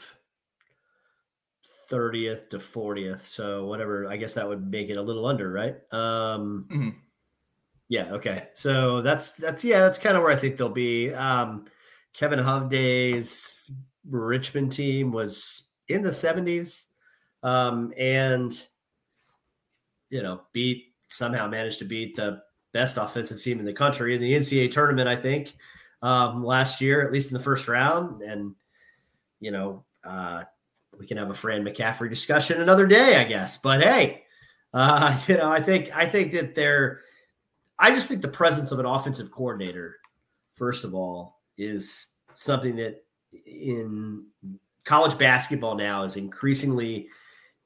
30th to 40th. So whatever, I guess that would make it a little under, right? Um, mm-hmm. yeah. Okay. So that's, that's, yeah, that's kind of where I think they'll be. Um, Kevin Hovde's Richmond team was in the 70s um, and, you know, beat somehow managed to beat the best offensive team in the country in the NCAA tournament, I think, um, last year, at least in the first round. And, you know, uh, we can have a Fran McCaffery discussion another day, I guess. But hey, uh, you know, I think I think that they're I just think the presence of an offensive coordinator, first of all, is something that in college basketball now is increasingly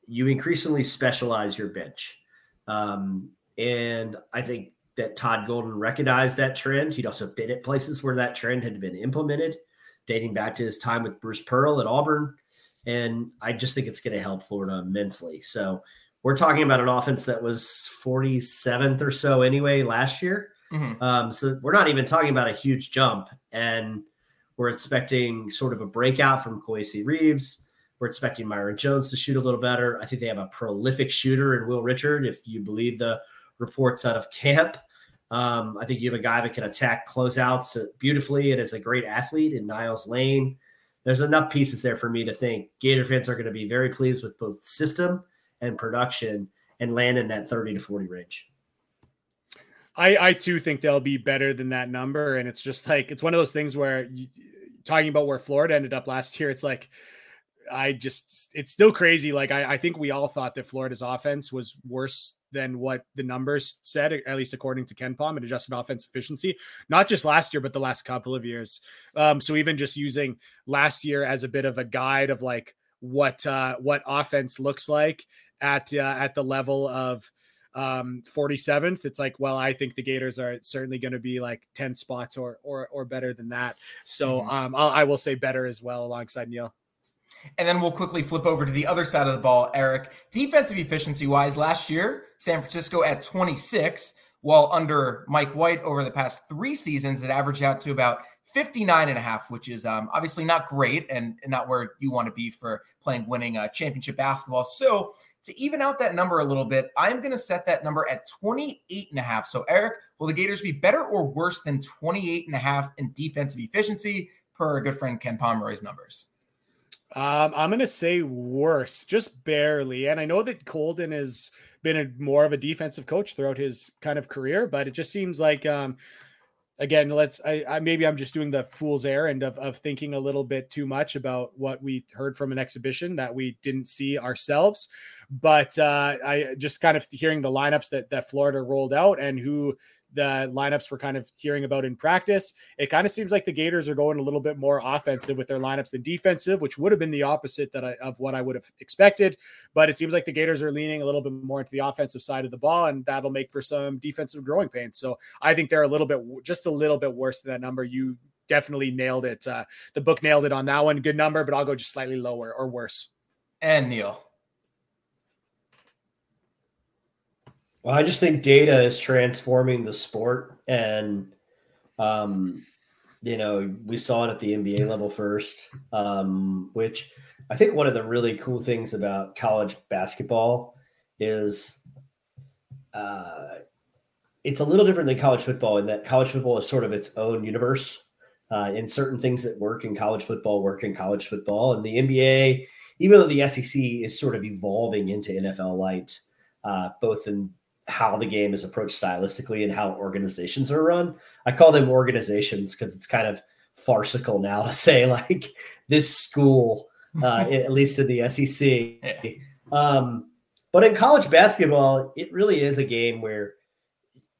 you increasingly specialize your bench. Um, and I think that Todd Golden recognized that trend. He'd also been at places where that trend had been implemented, dating back to his time with Bruce Pearl at Auburn. And I just think it's going to help Florida immensely. So we're talking about an offense that was 47th or so anyway last year. Mm-hmm. Um, so we're not even talking about a huge jump. And – we're expecting sort of a breakout from Kowacie Reeves. We're expecting Myron Jones to shoot a little better. I think they have a prolific shooter in Will Richard, if you believe the reports out of camp. Um, I think you have a guy that can attack closeouts beautifully and is a great athlete in Niels Lane. There's enough pieces there for me to think Gator fans are going to be very pleased with both system and production and land in that 30 to 40 range. I, I too think they'll be better than that number. And it's just like, it's one of those things where you, talking about where Florida ended up last year, it's like, I just, it's still crazy. Like, I, I think we all thought that Florida's offense was worse than what the numbers said, at least according to KenPom and adjusted offense efficiency, not just last year, but the last couple of years. Um, so even just using last year as a bit of a guide of like what, uh, what offense looks like at, uh, at the level of, um 47th it's like well i think the gators are certainly going to be like 10 spots or or or better than that so mm-hmm. um I'll, I will say better as well alongside neil and then we'll quickly flip over to the other side of the ball eric defensive efficiency wise last year san francisco at 26 while under Mike White over the past three seasons, it averaged out to about 59 and a half, which is um, obviously not great and, and, not where you want to be for playing winning uh, championship basketball. So to even out that number a little bit, I'm going to set that number at 28 and a half. So Eric, will the Gators be better or worse than 28 and a half in defensive efficiency per our good friend Ken Pomeroy's numbers? Um, I'm going to say worse, just barely. And I know that Golden has been a more of a defensive coach throughout his kind of career, but it just seems like um, again, let's I, I, maybe I'm just doing the fool's errand of of thinking a little bit too much about what we heard from an exhibition that we didn't see ourselves. But uh, I just kind of hearing the lineups that that Florida rolled out and who the lineups we're kind of hearing about in practice, it kind of seems like the Gators are going a little bit more offensive with their lineups than defensive, which would have been the opposite that I, of what I would have expected. But it seems like the Gators are leaning a little bit more into the offensive side of the ball, and that'll make for some defensive growing pains. So I think they're a little bit, just a little bit worse than that number. You definitely nailed it. Uh, the book nailed it on that one. Good number, but I'll go just slightly lower or worse. And Neil. Well, I just think data is transforming the sport, and um, you know, we saw it at the NBA level first, um, which I think one of the really cool things about college basketball is uh, it's a little different than college football in that college football is sort of its own universe. Uh, and certain things that work in college football work in college football, and the NBA, even though the SEC is sort of evolving into NFL light, uh, both in how the game is approached stylistically and how organizations are run. I call them organizations because it's kind of farcical now to say like this school, uh, at least in the SEC. Um, but in college basketball, it really is a game where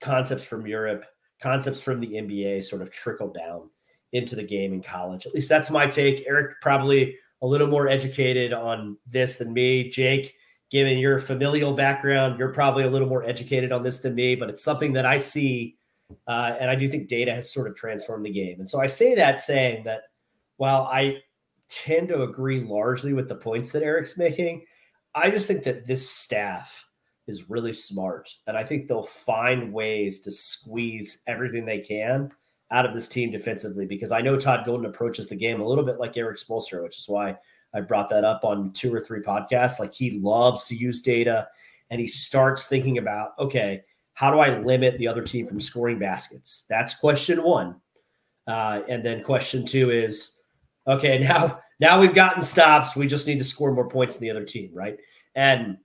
concepts from Europe, concepts from the NBA sort of trickle down into the game in college. At least that's my take. Eric probably a little more educated on this than me. Jake, given your familial background, you're probably a little more educated on this than me, but it's something that I see. Uh, and I do think data has sort of transformed the game. And so I say that saying that while I tend to agree largely with the points that Eric's making, I just think that this staff is really smart. And I think they'll find ways to squeeze everything they can out of this team defensively because I know Todd Golden approaches the game a little bit like Erik Spoelstra, which is why I brought that up on two or three podcasts. Like he loves to use data and he starts thinking about, okay, how do I limit the other team from scoring baskets? That's question one. Uh, and then question two is, okay, now now we've gotten stops. We just need to score more points than the other team, right? And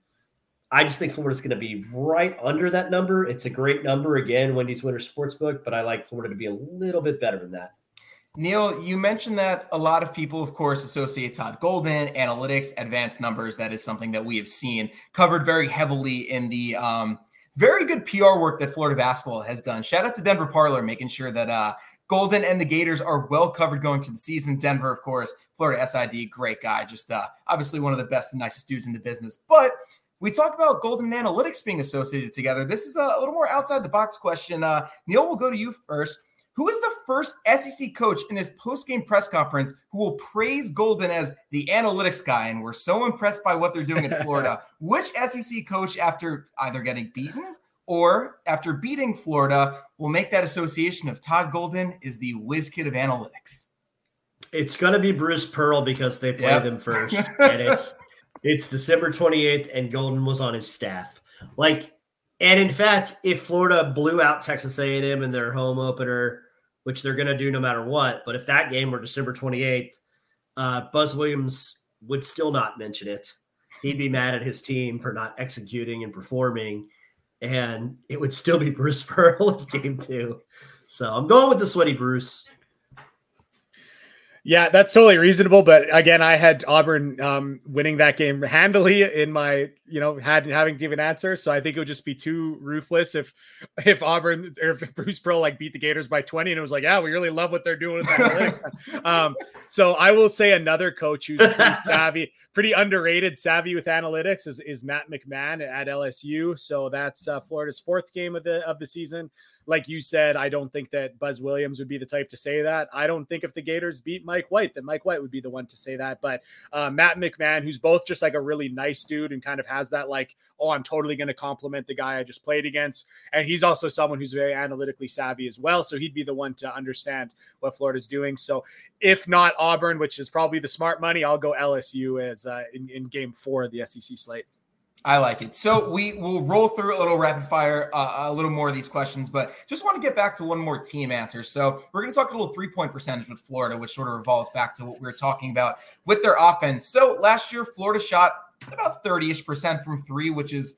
I just think Florida's going to be right under that number. It's a great number again, Wendy's Winter Sportsbook, but I like Florida to be a little bit better than that. Neil, you mentioned that a lot of people, of course, associate Todd Golden, analytics, advanced numbers. That is something that we have seen covered very heavily in the um, very good PR work that Florida basketball has done. Shout out to Denver Parlor, making sure that uh, Golden and the Gators are well covered going to the season. Denver, of course, Florida SID, great guy, just uh, obviously one of the best and nicest dudes in the business. But we talk about Golden analytics being associated together. This is a little more outside the box question. Uh, Neil, we'll go to you first. Who is the first SEC coach in his post-game press conference who will praise Golden as the analytics guy? And we're so impressed by what they're doing in Florida. Which SEC coach, after either getting beaten or after beating Florida, will make that association of Todd Golden is the whiz kid of analytics? It's going to be Bruce Pearl because they play yep. them first, and it's it's December 28th, and Golden was on his staff. Like and in fact, if Florida blew out Texas A&M in their home opener, which they're going to do no matter what, but if that game were December 28th, uh, Buzz Williams would still not mention it. He'd be mad at his team for not executing and performing, and it would still be Bruce Pearl in game two. So I'm going with the sweaty Bruce. Yeah, that's totally reasonable. But again, I had Auburn um, winning that game handily in my, you know, had having to give an answer. So I think it would just be too ruthless if if Auburn or if Bruce Pearl like beat the Gators by 20 and it was like, yeah, we really love what they're doing with analytics. um, so I will say another coach who's pretty savvy, pretty underrated, savvy with analytics is, is Matt McMahon at LSU. So that's uh, Florida's fourth game of the of the season. Like you said, I don't think that Buzz Williams would be the type to say that. I don't think if the Gators beat Mike White, that Mike White would be the one to say that. But uh, Matt McMahon, who's both just like a really nice dude and kind of has that like, oh, I'm totally going to compliment the guy I just played against, and he's also someone who's very analytically savvy as well. So he'd be the one to understand what Florida's doing. So if not Auburn, which is probably the smart money, I'll go LSU as uh, in, in Game Four of the SEC slate. I like it. So we will roll through a little rapid fire, uh, a little more of these questions, but just want to get back to one more team answer. So we're going to talk a little three point percentage with Florida, which sort of revolves back to what we were talking about with their offense. So last year, Florida shot about 30 ish percent from three, which is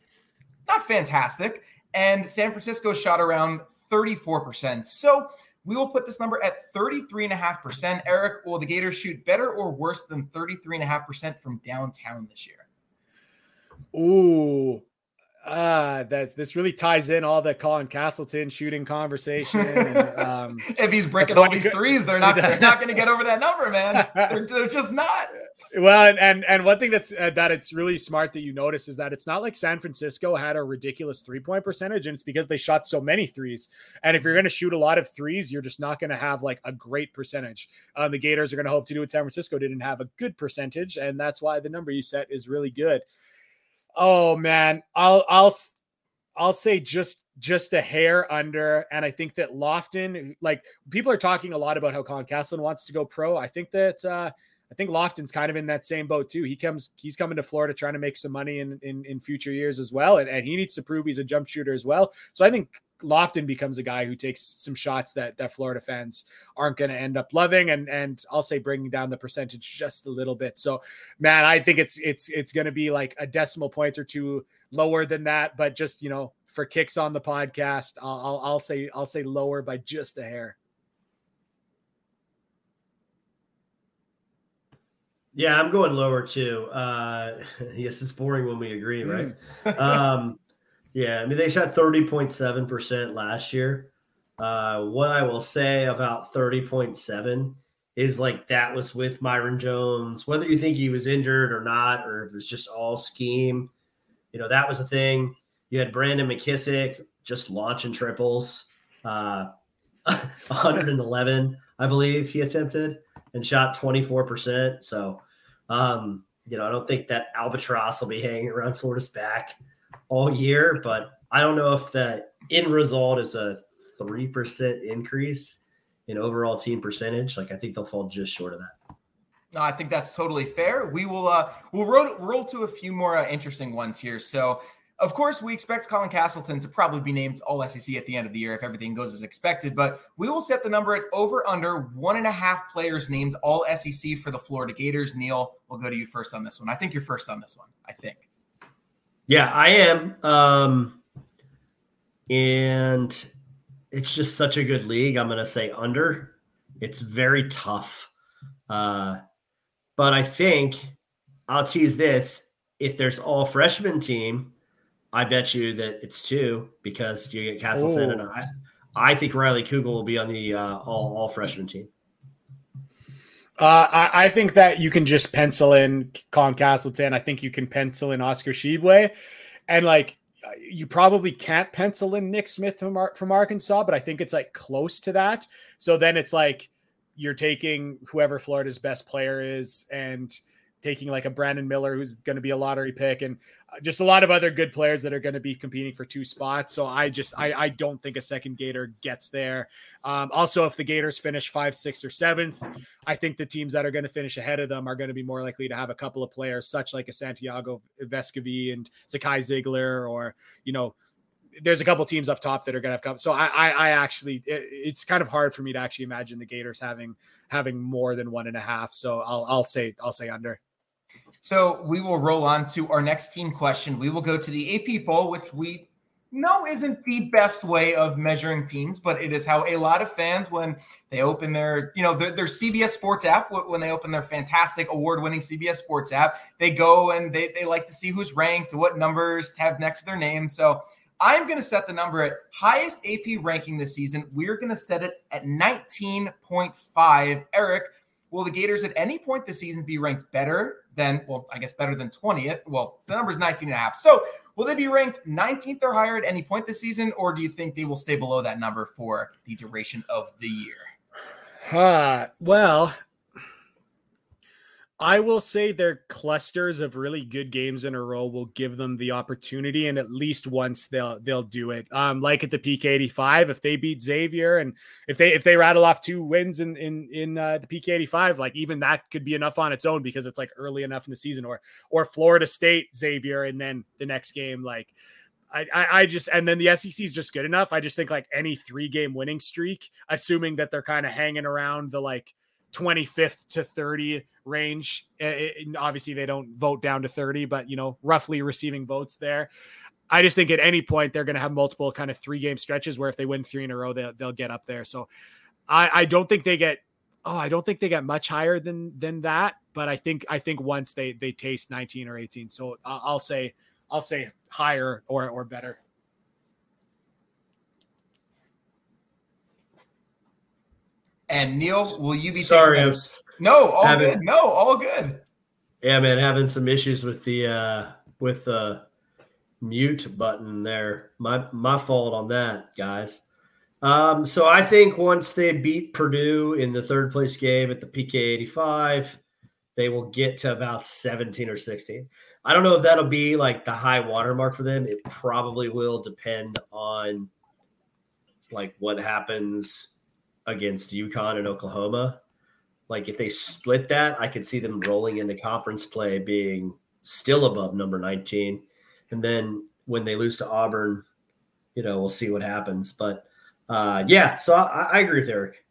not fantastic. And San Francisco shot around 34%. So we will put this number at 33.5%. Eric, will the Gators shoot better or worse than 33.5% from downtown this year? Ooh, uh, that's this really ties in all the Colin Castleton shooting conversation. And, um, if he's breaking all these threes, they're not they're not going to get over that number, man. They're, they're just not. Well, and and, and one thing that's uh, that it's really smart that you notice is that it's not like San Francisco had a ridiculous three point percentage, and it's because they shot so many threes. And if you're going to shoot a lot of threes, you're just not going to have like a great percentage. Um, the Gators are going to hope to do what San Francisco didn't have a good percentage, and that's why the number you set is really good. Oh man, I'll I'll I'll say just just a hair under, and I think that Lofton, like people are talking a lot about how Colin Castleton wants to go pro. I think that uh, I think Lofton's kind of in that same boat too. He comes, he's coming to Florida trying to make some money in in, in future years as well, and, and he needs to prove he's a jump shooter as well. So I think Lofton becomes a guy who takes some shots that that Florida fans aren't going to end up loving, and and I'll say bringing down the percentage just a little bit. So, man, I think it's it's it's going to be like a decimal point or two lower than that, but just you know for kicks on the podcast, I'll I'll, I'll say I'll say lower by just a hair. Yeah, I'm going lower too. Uh, yes, it's boring when we agree, right? Mm. um, yeah, I mean they shot 30.7% last year. Uh, what I will say about 30.7 is like that was with Myron Jones, whether you think he was injured or not, or if it was just all scheme, you know, that was a thing. You had Brandon McKissic just launching triples, uh, 111, I believe he attempted and shot 24%. So, um, you know, I don't think that albatross will be hanging around Florida's back all year, but I don't know if the end result is a 3% increase in overall team percentage. Like I think they'll fall just short of that. No, I think that's totally fair. We will uh we'll roll, roll to a few more uh, interesting ones here. So of course, we expect Colin Castleton to probably be named All SEC at the end of the year if everything goes as expected. But we will set the number at over under one and a half players named All SEC for the Florida Gators. Neil, we'll go to you first on this one. I think you're first on this one. I think. Yeah, I am. Um, and it's just such a good league. I'm going to say under. It's very tough. Uh, but I think I'll tease this. If there's all freshman team, I bet you that it's two because you get Castleton and I. I think Riley Kugel will be on the uh, all all freshman team. Uh, I, I, think that you can just pencil in Colin Castleton. I think you can pencil in Oscar Tshiebwe. And like, you probably can't pencil in Nick Smith from, from Arkansas, but I think it's like close to that. So then it's like you're taking whoever Florida's best player is and – taking like a Brandon Miller who's going to be a lottery pick and uh, just a lot of other good players that are going to be competing for two spots. So I just I, I don't think a second Gator gets there. Um, also, if the Gators finish five, six, or seventh, I think the teams that are going to finish ahead of them are going to be more likely to have a couple of players such like a Santiago Vescovi and Zakai Zeigler or you know there's a couple teams up top that are going to have come. So I, I, I actually, it, it's kind of hard for me to actually imagine the Gators having having more than one and a half. So I'll, I'll say, I'll say under. So we will roll on to our next team question. We will go to the AP poll, which we know isn't the best way of measuring teams, but it is how a lot of fans, when they open their, you know, their, their CBS Sports app, when they open their fantastic award-winning CBS Sports app, they go and they, they like to see who's ranked, what numbers have next to their name. So I'm going to set the number at highest AP ranking this season. We're going to set it at 19.5. Eric, will the Gators at any point this season be ranked better than, well, I guess better than 20th? Well, the number is 19 and a half. So will they be ranked 19th or higher at any point this season, or do you think they will stay below that number for the duration of the year? Uh, well, I will say their clusters of really good games in a row will give them the opportunity, and at least once they'll they'll do it. Um, like at the PK eighty five, if they beat Xavier, and if they if they rattle off two wins in in in uh, the PK eighty five, like even that could be enough on its own because it's like early enough in the season, or or Florida State Xavier, and then the next game like. I, I, just and then the SEC is just good enough. I just think like any three game winning streak, assuming that they're kind of hanging around the like 25th to 30 range. It, obviously, they don't vote down to 30, but you know, roughly receiving votes there. I just think at any point they're going to have multiple kind of three game stretches where if they win three in a row, they'll, they'll get up there. So I, I don't think they get. Oh, I don't think they get much higher than than that. But I think I think once they they taste 19 or 18, so I'll say I'll say higher or or better. And Neil, will you be sorry? I was no, all having, good. No, all good. Yeah, man, having some issues with the uh with the mute button there. My my fault on that, guys. Um, so I think once they beat Purdue in the third place game at the PK 85, they will get to about 17 or 16. I don't know if that'll be like the high watermark for them. It probably will depend on like what happens against UConn and Oklahoma. Like if they split that, I could see them rolling into conference play being still above number 19. And then when they lose to Auburn, you know, we'll see what happens. But uh, yeah, so I, I agree with Eric.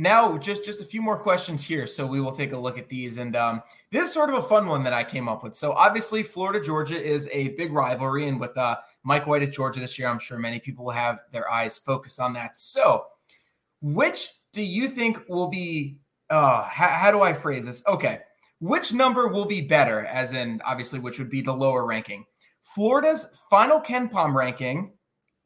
Now, just just a few more questions here, so we will take a look at these. And um, this is sort of a fun one that I came up with. So obviously, Florida Georgia is a big rivalry, and with uh, Mike White at Georgia this year, I'm sure many people will have their eyes focused on that. So which do you think will be? Uh, how, how do I phrase this? Okay, which number will be better? As in, obviously, which would be the lower ranking? Florida's final KenPom ranking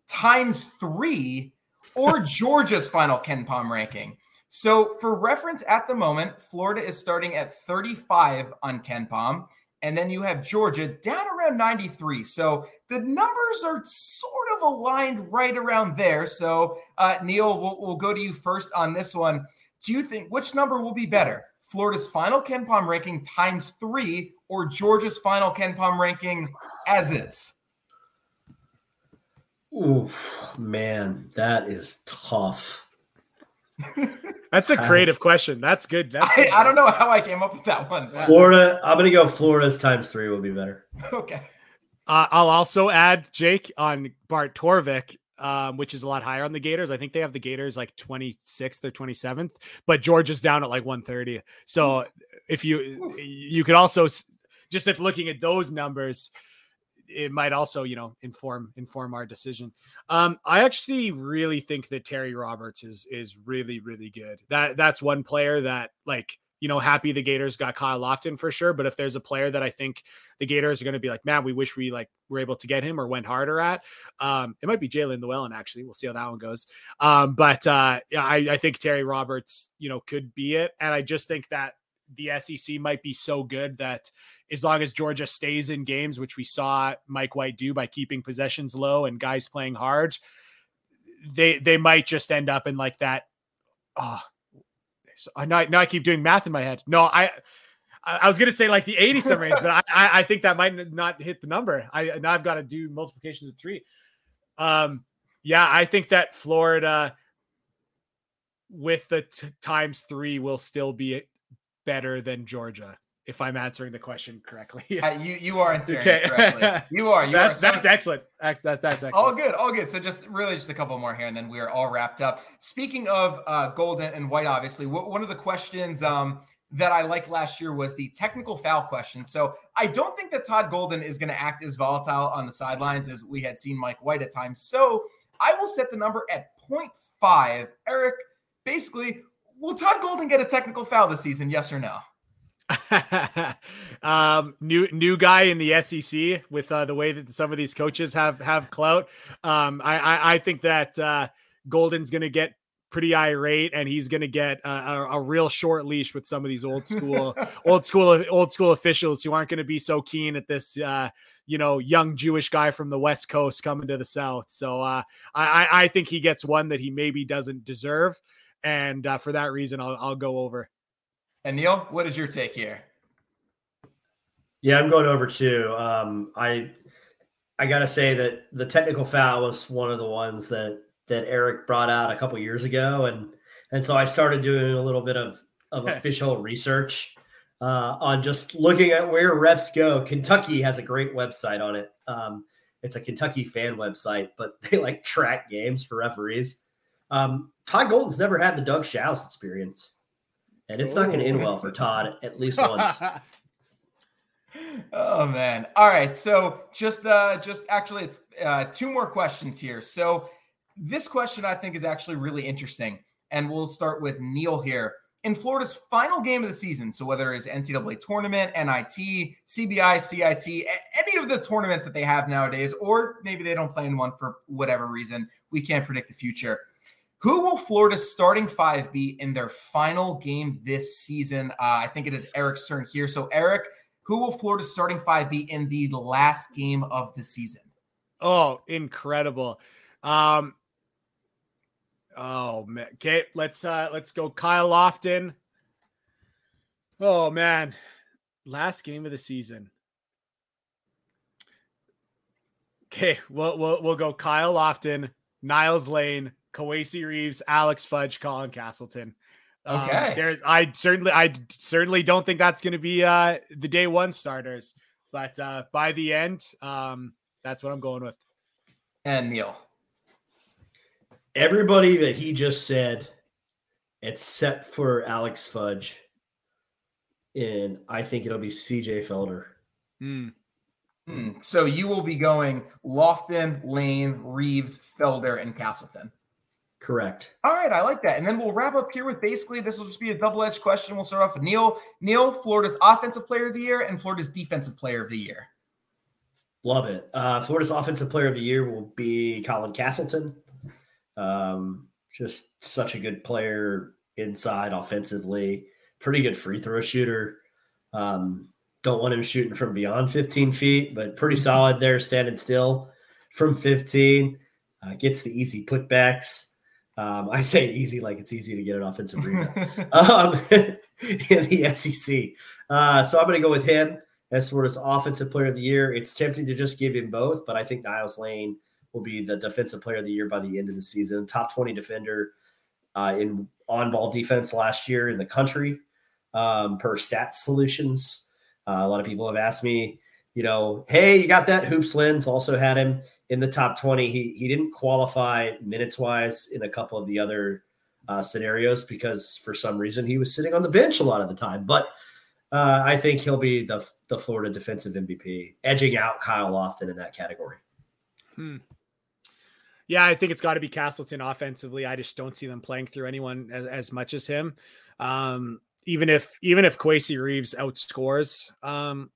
times three, or Georgia's final KenPom ranking. So, for reference, at the moment, Florida is starting at 35 on KenPom. And then you have Georgia down around 93. So the numbers are sort of aligned right around there. So, uh, Neil, we'll, we'll go to you first on this one. Do you think which number will be better? Florida's final KenPom ranking times three or Georgia's final KenPom ranking as is? Oh, man, that is tough. That's a creative question. That's good. That's I, I, don't know how I came up with that one. Florida, I'm going to go Florida's times three will be better. Okay. Uh, I'll also add Jake on Bart Torvik, um, which is a lot higher on the Gators. I think they have the Gators like 26th or 27th, but Georgia's down at like 130. So if you you could also just if looking at those numbers, it might also you know inform inform our decision. Um i actually really think that terry roberts is is really really good. That that's one player that like you know happy the gators got kyle lofton for sure but if there's a player that i think the gators are going to be like man we wish we like were able to get him or went harder at um it might be jalen llewellyn actually. We'll see how that one goes. Um but uh i i think terry roberts you know could be it. And i just think that the sec might be so good that as long as Georgia stays in games, which we saw Mike White do by keeping possessions low and guys playing hard, they they might just end up in like that. Oh, so I now, now I keep doing math in my head. No, I I was gonna say like the 80 some range, but I, I think that might not hit the number. I now I've got to do multiplications of three. Um, yeah, I think that Florida with the t- times three will still be better than Georgia if I'm answering the question correctly. uh, you you are answering okay. correctly. You are. You that's, are. that's excellent. That's, that's excellent. All good. All good. So just really just a couple more here, and then we are all wrapped up. Speaking of uh, Golden and White, obviously, one of the questions um, that I liked last year was the technical foul question. So I don't think that Todd Golden is going to act as volatile on the sidelines as we had seen Mike White at times. So I will set the number at 0.5. Eric, basically, will Todd Golden get a technical foul this season? Yes or no? um, new new guy in the SEC with uh, the way that some of these coaches have have clout. Um, I, I, I think that uh, Golden's going to get pretty irate, and he's going to get a, a, a, real short leash with some of these old school, old school, old school officials who aren't going to be so keen at this, uh, you know, young Jewish guy from the West Coast coming to the South. So uh, I, I think he gets one that he maybe doesn't deserve, and uh, for that reason, I'll, I'll go over. And Neil, what is your take here? Yeah, I'm going over too. Um, I I gotta say that the technical foul was one of the ones that that Eric brought out a couple years ago, and and so I started doing a little bit of of official research uh, on just looking at where refs go. Kentucky has a great website on it. Um, it's a Kentucky fan website, but they like track games for referees. Um, Todd Golden's never had the Doug Shows experience, and it's Ooh. not going to end well for Todd at least once. oh man! All right, so just uh, just actually, it's uh, two more questions here. So this question I think is actually really interesting. And we'll start with Neil here. In Florida's final game of the season, so whether it's NCAA tournament, NIT, CBI, CIT, any of the tournaments that they have nowadays, or maybe they don't play in one for whatever reason, we can't predict the future. Who will Florida's starting five be in their final game this season? Uh, I think it is Eric's turn here. So, Eric, who will Florida's starting five be in the last game of the season? Oh, incredible. Um, Oh man. Okay, let's uh let's go Kyle Lofton. Oh man. Last game of the season. Okay, we'll we'll, we'll go Kyle Lofton, Niels Lane, Kowacie Reeves, Alex Fudge, Colin Castleton. Um, okay. Um, there's I certainly I certainly don't think that's going to be uh the day one starters, but uh by the end, um that's what I'm going with. And Neil everybody that he just said, except for Alex Fudge, and I think it'll be CJ Felder. Mm. Mm. So you will be going Lofton, Lane, Reeves, Felder, and Castleton. Correct. All right, I like that. And then we'll wrap up here with basically this will just be a double-edged question. We'll start off with Neil. Neil, Florida's offensive player of the year and Florida's defensive player of the year. Love it. Uh, Florida's offensive player of the year will be Colin Castleton. Um, just such a good player inside offensively, pretty good free throw shooter. Um, don't want him shooting from beyond 15 feet, but pretty solid there, standing still from 15. Uh, gets the easy putbacks. Um, I say easy like it's easy to get an offensive rebound um, in the SEC. Uh, so I'm going to go with him as for his offensive player of the year. It's tempting to just give him both, but I think Niels Lane – will be the defensive player of the year by the end of the season. Top 20 defender uh, in on ball defense last year in the country um, per stat solutions. Uh, a lot of people have asked me, you know, hey, you got that? Hoops Lens also had him in the top 20. He, he didn't qualify minutes wise in a couple of the other uh, scenarios because for some reason he was sitting on the bench a lot of the time. But uh, I think he'll be the, the Florida defensive MVP, edging out Kyle Lofton in that category. Hmm. Yeah, I think it's got to be Castleton offensively. I just don't see them playing through anyone as, as much as him. Um, even if even if Kowacie Reeves outscores um,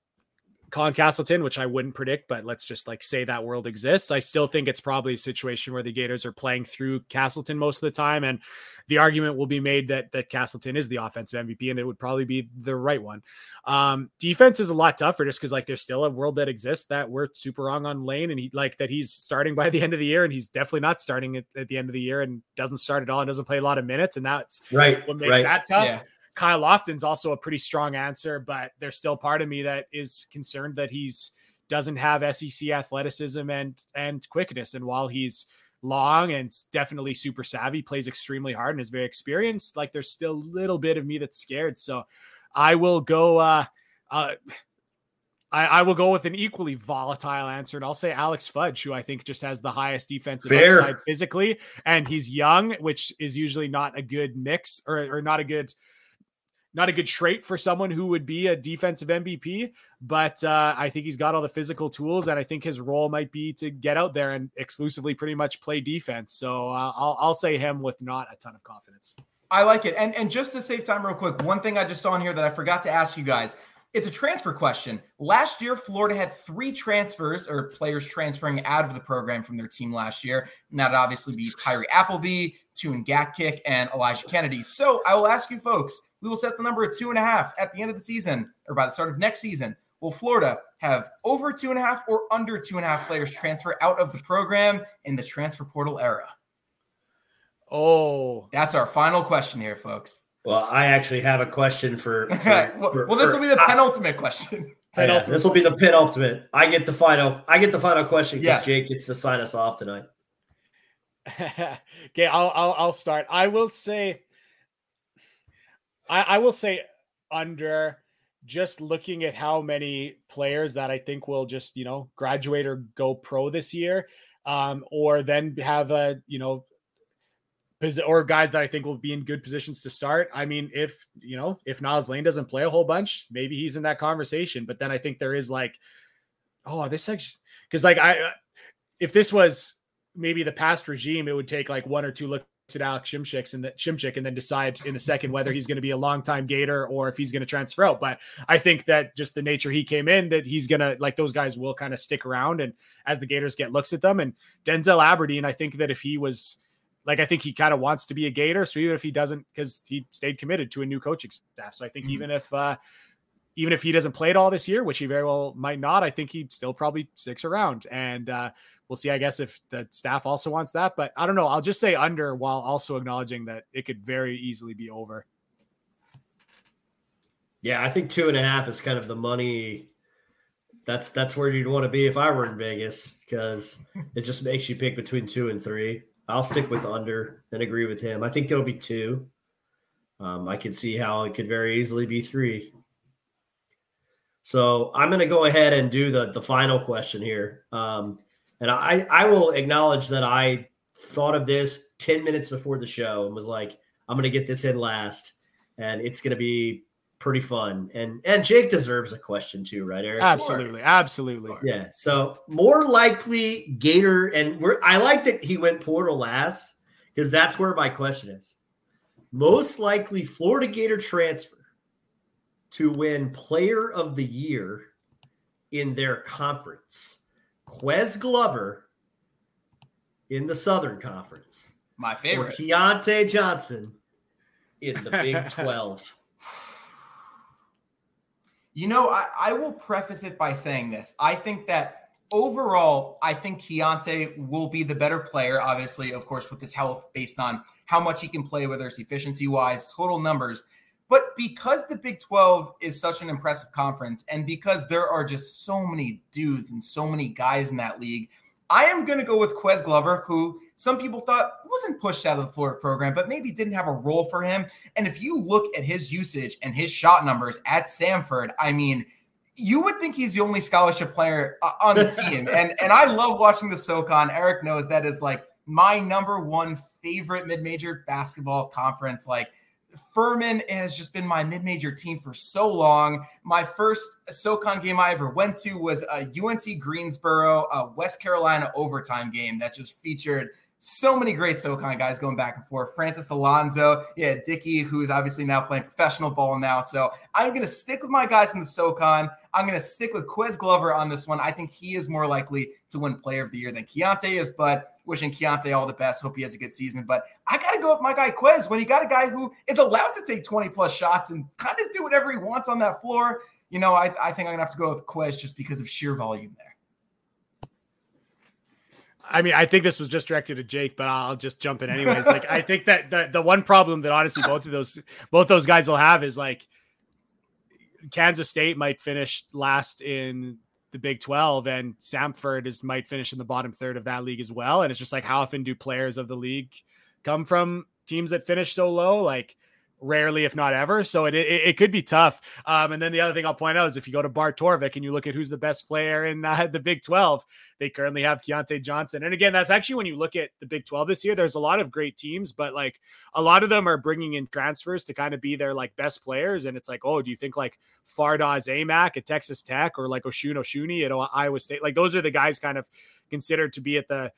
Colin Castleton, which I wouldn't predict, but let's just like say that world exists. I still think it's probably a situation where the Gators are playing through Castleton most of the time, and the argument will be made that that Castleton is the offensive MVP, and it would probably be the right one. Um, defense is a lot tougher just because like there's still a world that exists that we're super wrong on Lane, and he like that he's starting by the end of the year, and he's definitely not starting at, at the end of the year, and doesn't start at all, and doesn't play a lot of minutes, and that's right what makes right. that tough. Yeah. Kyle Lofton's also a pretty strong answer, but there's still part of me that is concerned that he's doesn't have SEC athleticism and and quickness. And while he's long and definitely super savvy, plays extremely hard and is very experienced, like there's still a little bit of me that's scared. So I will go uh uh I, I will go with an equally volatile answer, and I'll say Alex Fudge, who I think just has the highest defensive Fair. upside physically, and he's young, which is usually not a good mix or, or not a good not a good trait for someone who would be a defensive MVP, but uh, I think he's got all the physical tools, and I think his role might be to get out there and exclusively pretty much play defense. So uh, I'll, I'll say him with not a ton of confidence. I like it. And and just to save time, real quick, one thing I just saw in here that I forgot to ask you guys. It's a transfer question. Last year, Florida had three transfers or players transferring out of the program from their team last year. And that'd obviously be Tyree Appleby, Tune Gatkek, and Elijah Kennedy. So I will ask you folks, we will set the number at two and a half at the end of the season or by the start of next season. Will Florida have over two and a half or under two and a half players transfer out of the program in the transfer portal era? Oh, that's our final question here, folks. Well, I actually have a question for. for, well, for, well, this will be the penultimate question. Yeah, this will be the penultimate. I get the final. I get the final question because yes. Jake gets to sign us off tonight. okay, I'll, I'll I'll start. I will say. I, I will say under just looking at how many players that I think will just, you know, graduate or go pro this year, um, or then have a, you know, or guys that I think will be in good positions to start. I mean, if you know, if Niels Lane doesn't play a whole bunch, maybe he's in that conversation. But then I think there is like, oh, this actually because like I, uh, if this was maybe the past regime, it would take like one or two looks at Alex Szymczyk and the Szymczyk and then decide in the second whether he's going to be a long time Gator or if he's going to transfer out. But I think that just the nature he came in, that he's gonna like those guys will kind of stick around and as the Gators get looks at them and Denzel Aberdeen, I think that if he was like I think he kind of wants to be a Gator. So even if he doesn't, because he stayed committed to a new coaching staff. So I think mm-hmm. even if uh even if he doesn't play it all this year, which he very well might not, I think he still probably sticks around. And uh we'll see, I guess, if the staff also wants that. But I don't know. I'll just say under while also acknowledging that it could very easily be over. Yeah, I think two and a half is kind of the money. That's that's where you'd want to be if I were in Vegas because it just makes you pick between two and three. I'll stick with under and agree with him. I think it'll be two. Um, I can see how it could very easily be three. So I'm going to go ahead and do the the final question here. Um, and I I will acknowledge that I thought of this 10 minutes before the show and was like, I'm going to get this in last, and it's going to be pretty fun. And and Jake deserves a question too, right, Eric? Absolutely, absolutely. Yeah. So more likely Gator, and we're I like that he went portal last because that's where my question is. Most likely Florida Gator transfer to win Player of the Year in their conference. Ques Glover in the Southern Conference. My favorite. Or Keyontae Johnson in the Big 12. You know, I, I, will preface it by saying this. I think that overall, I think Keyontae will be the better player, obviously, of course, with his health based on how much he can play, whether it's efficiency wise, total numbers. But because the Big 12 is such an impressive conference, and because there are just so many dudes and so many guys in that league, I am going to go with Ques Glover, who some people thought wasn't pushed out of the Florida program, but maybe didn't have a role for him. And if you look at his usage and his shot numbers at Samford, I mean, you would think he's the only scholarship player uh, on the team. and and I love watching the SoCon. Eric knows that is like my number one favorite mid-major basketball conference. Like Furman has just been my mid-major team for so long. My first SoCon game I ever went to was a UNC Greensboro, a West Carolina overtime game that just featured so many great SoCon guys going back and forth. Francis Alonso, yeah, Dickey, who's obviously now playing professional ball now. So I'm going to stick with my guys in the SoCon. I'm going to stick with Ques Glover on this one. I think he is more likely to win Player of the Year than Keyontae is, but wishing Keyontae all the best. Hope he has a good season. But I got to go with my guy Ques when you got a guy who is allowed to take 20 plus shots and kind of do whatever he wants on that floor. You know, I, I think I'm going to have to go with Ques just because of sheer volume there. I mean, I think this was just directed to Jake, but I'll just jump in anyways. like, I think that the the one problem that honestly both of those both those guys will have is like Kansas State might finish last in the Big 12 and Samford is might finish in the bottom third of that league as well. And it's just like how often do players of the league come from teams that finish so low? Like rarely, if not ever. So it, it, it could be tough. Um, and then the other thing I'll point out is if you go to Bart Torvik and you look at who's the best player in uh, the Big 12, they currently have Keyontae Johnson. And again, that's actually when you look at the Big 12 this year, there's a lot of great teams, but like a lot of them are bringing in transfers to kind of be their like best players. And it's like, oh, do you think like Fardaws Aimaq at Texas Tech or like Osun Osunniyi at Iowa State? Like those are the guys kind of considered to be at the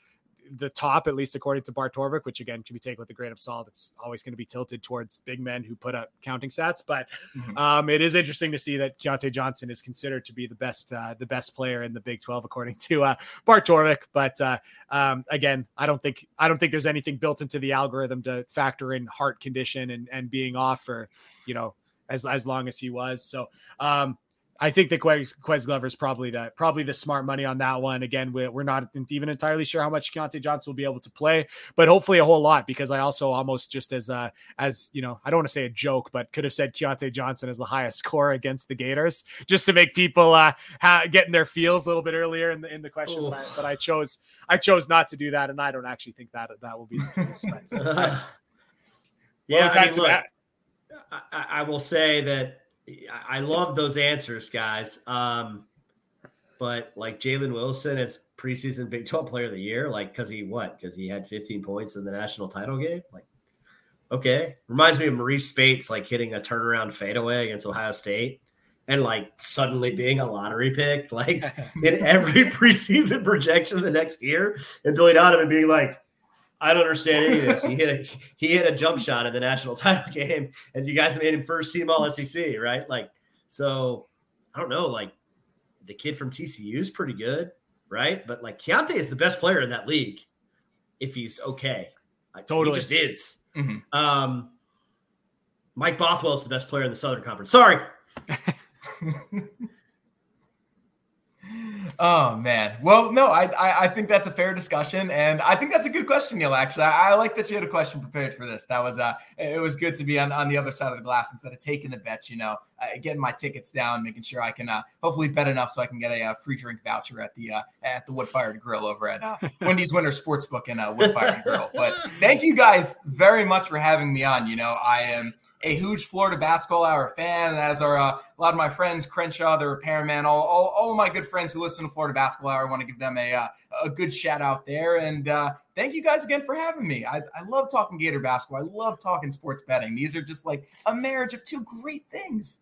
the top, at least according to Bart Torvik, which again can be taken with a grain of salt. It's always going to be tilted towards big men who put up counting stats, but mm-hmm. um, it is interesting to see that Keyontae Johnson is considered to be the best uh, the best player in the Big Twelve according to uh, Bart Torvik. But uh, um, again, I don't think I don't think there's anything built into the algorithm to factor in heart condition and and being off for you know as as long as he was. So um, I think that Ques, Ques Glover is probably the probably the smart money on that one. Again, we're not even entirely sure how much Keyontae Johnson will be able to play, but hopefully a whole lot because I also almost just as as you know I don't want to say a joke, but could have said Keyontae Johnson is the highest score against the Gators just to make people uh ha- getting their feels a little bit earlier in the in the question. But I, but I, chose I chose not to do that, and I don't actually think that that will be the case. But, uh, yeah, I, mean, look, I, I will say that I love those answers, guys. Um, but like Jalen Wilson as preseason Big 12 player of the year, like because he what? Because he had 15 points in the national title game. Like, okay. Reminds me of Marreese Speights like hitting a turnaround fadeaway against Ohio State and like suddenly being a lottery pick, like in every preseason projection the next year, and Billy Donovan being like, I don't understand any of this. He hit a he hit a jump shot in the national title game, and you guys made him first team All SEC, right? Like, so I don't know. Like, the kid from TCU is pretty good, right? But like, Keyontae is the best player in that league if he's okay. Like, totally, he just is. Mm-hmm. Um, Mike Bothwell is the best player in the Southern Conference. Sorry. Oh man. Well, no, I, I, I think that's a fair discussion, and I think that's a good question, Neil. Actually, I, I, like that you had a question prepared for this. That was uh, it was good to be on, on the other side of the glass instead of taking the bet. You know, uh, getting my tickets down, making sure I can uh, hopefully bet enough so I can get a, uh, free drink voucher at the uh, at the Wood Fired Grill over at uh, Wendy's Winter Sportsbook and uh, Wood Fired Grill. But thank you guys very much for having me on. You know, I am a huge Florida basketball hour fan, as are uh, a lot of my friends, Crenshaw, the repairman, all, all, all my good friends who listen to Florida basketball hour. I want to give them a, uh, a good shout out there. And uh, thank you guys again for having me. I, I love talking Gator basketball. I love talking sports betting. These are just like a marriage of two great things.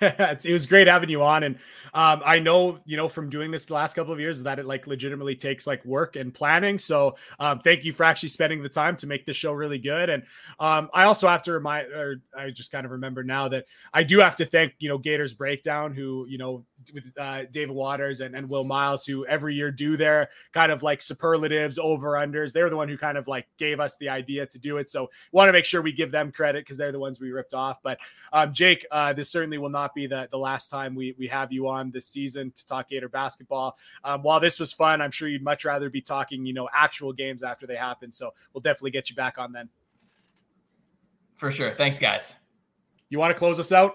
it was great having you on, and um, I know you know from doing this the last couple of years that it like legitimately takes like work and planning. So um, thank you for actually spending the time to make this show really good. And um, I also have to remind, or I just kind of remember now that I do have to thank you know Gators Breakdown, who you know with uh, David Waters and, and Will Miles, who every year do their kind of like superlatives, over unders. They're the one who kind of like gave us the idea to do it. So want to make sure we give them credit because they're the ones we ripped off. But um, Jake, uh, this certainly will not be the, the last time we, we have you on this season to talk Gator basketball. Um, while this was fun, I'm sure you'd much rather be talking, you know, actual games after they happen. So we'll definitely get you back on then. For sure. Thanks, guys. You want to close us out?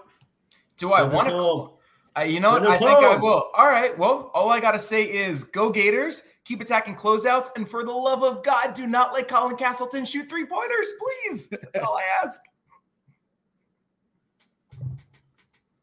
Do I want to? Uh, you know what? I think home. I will. All right. Well, all I got to say is go Gators, keep attacking closeouts, and for the love of God, do not let Colin Castleton shoot three pointers, please. That's all I ask.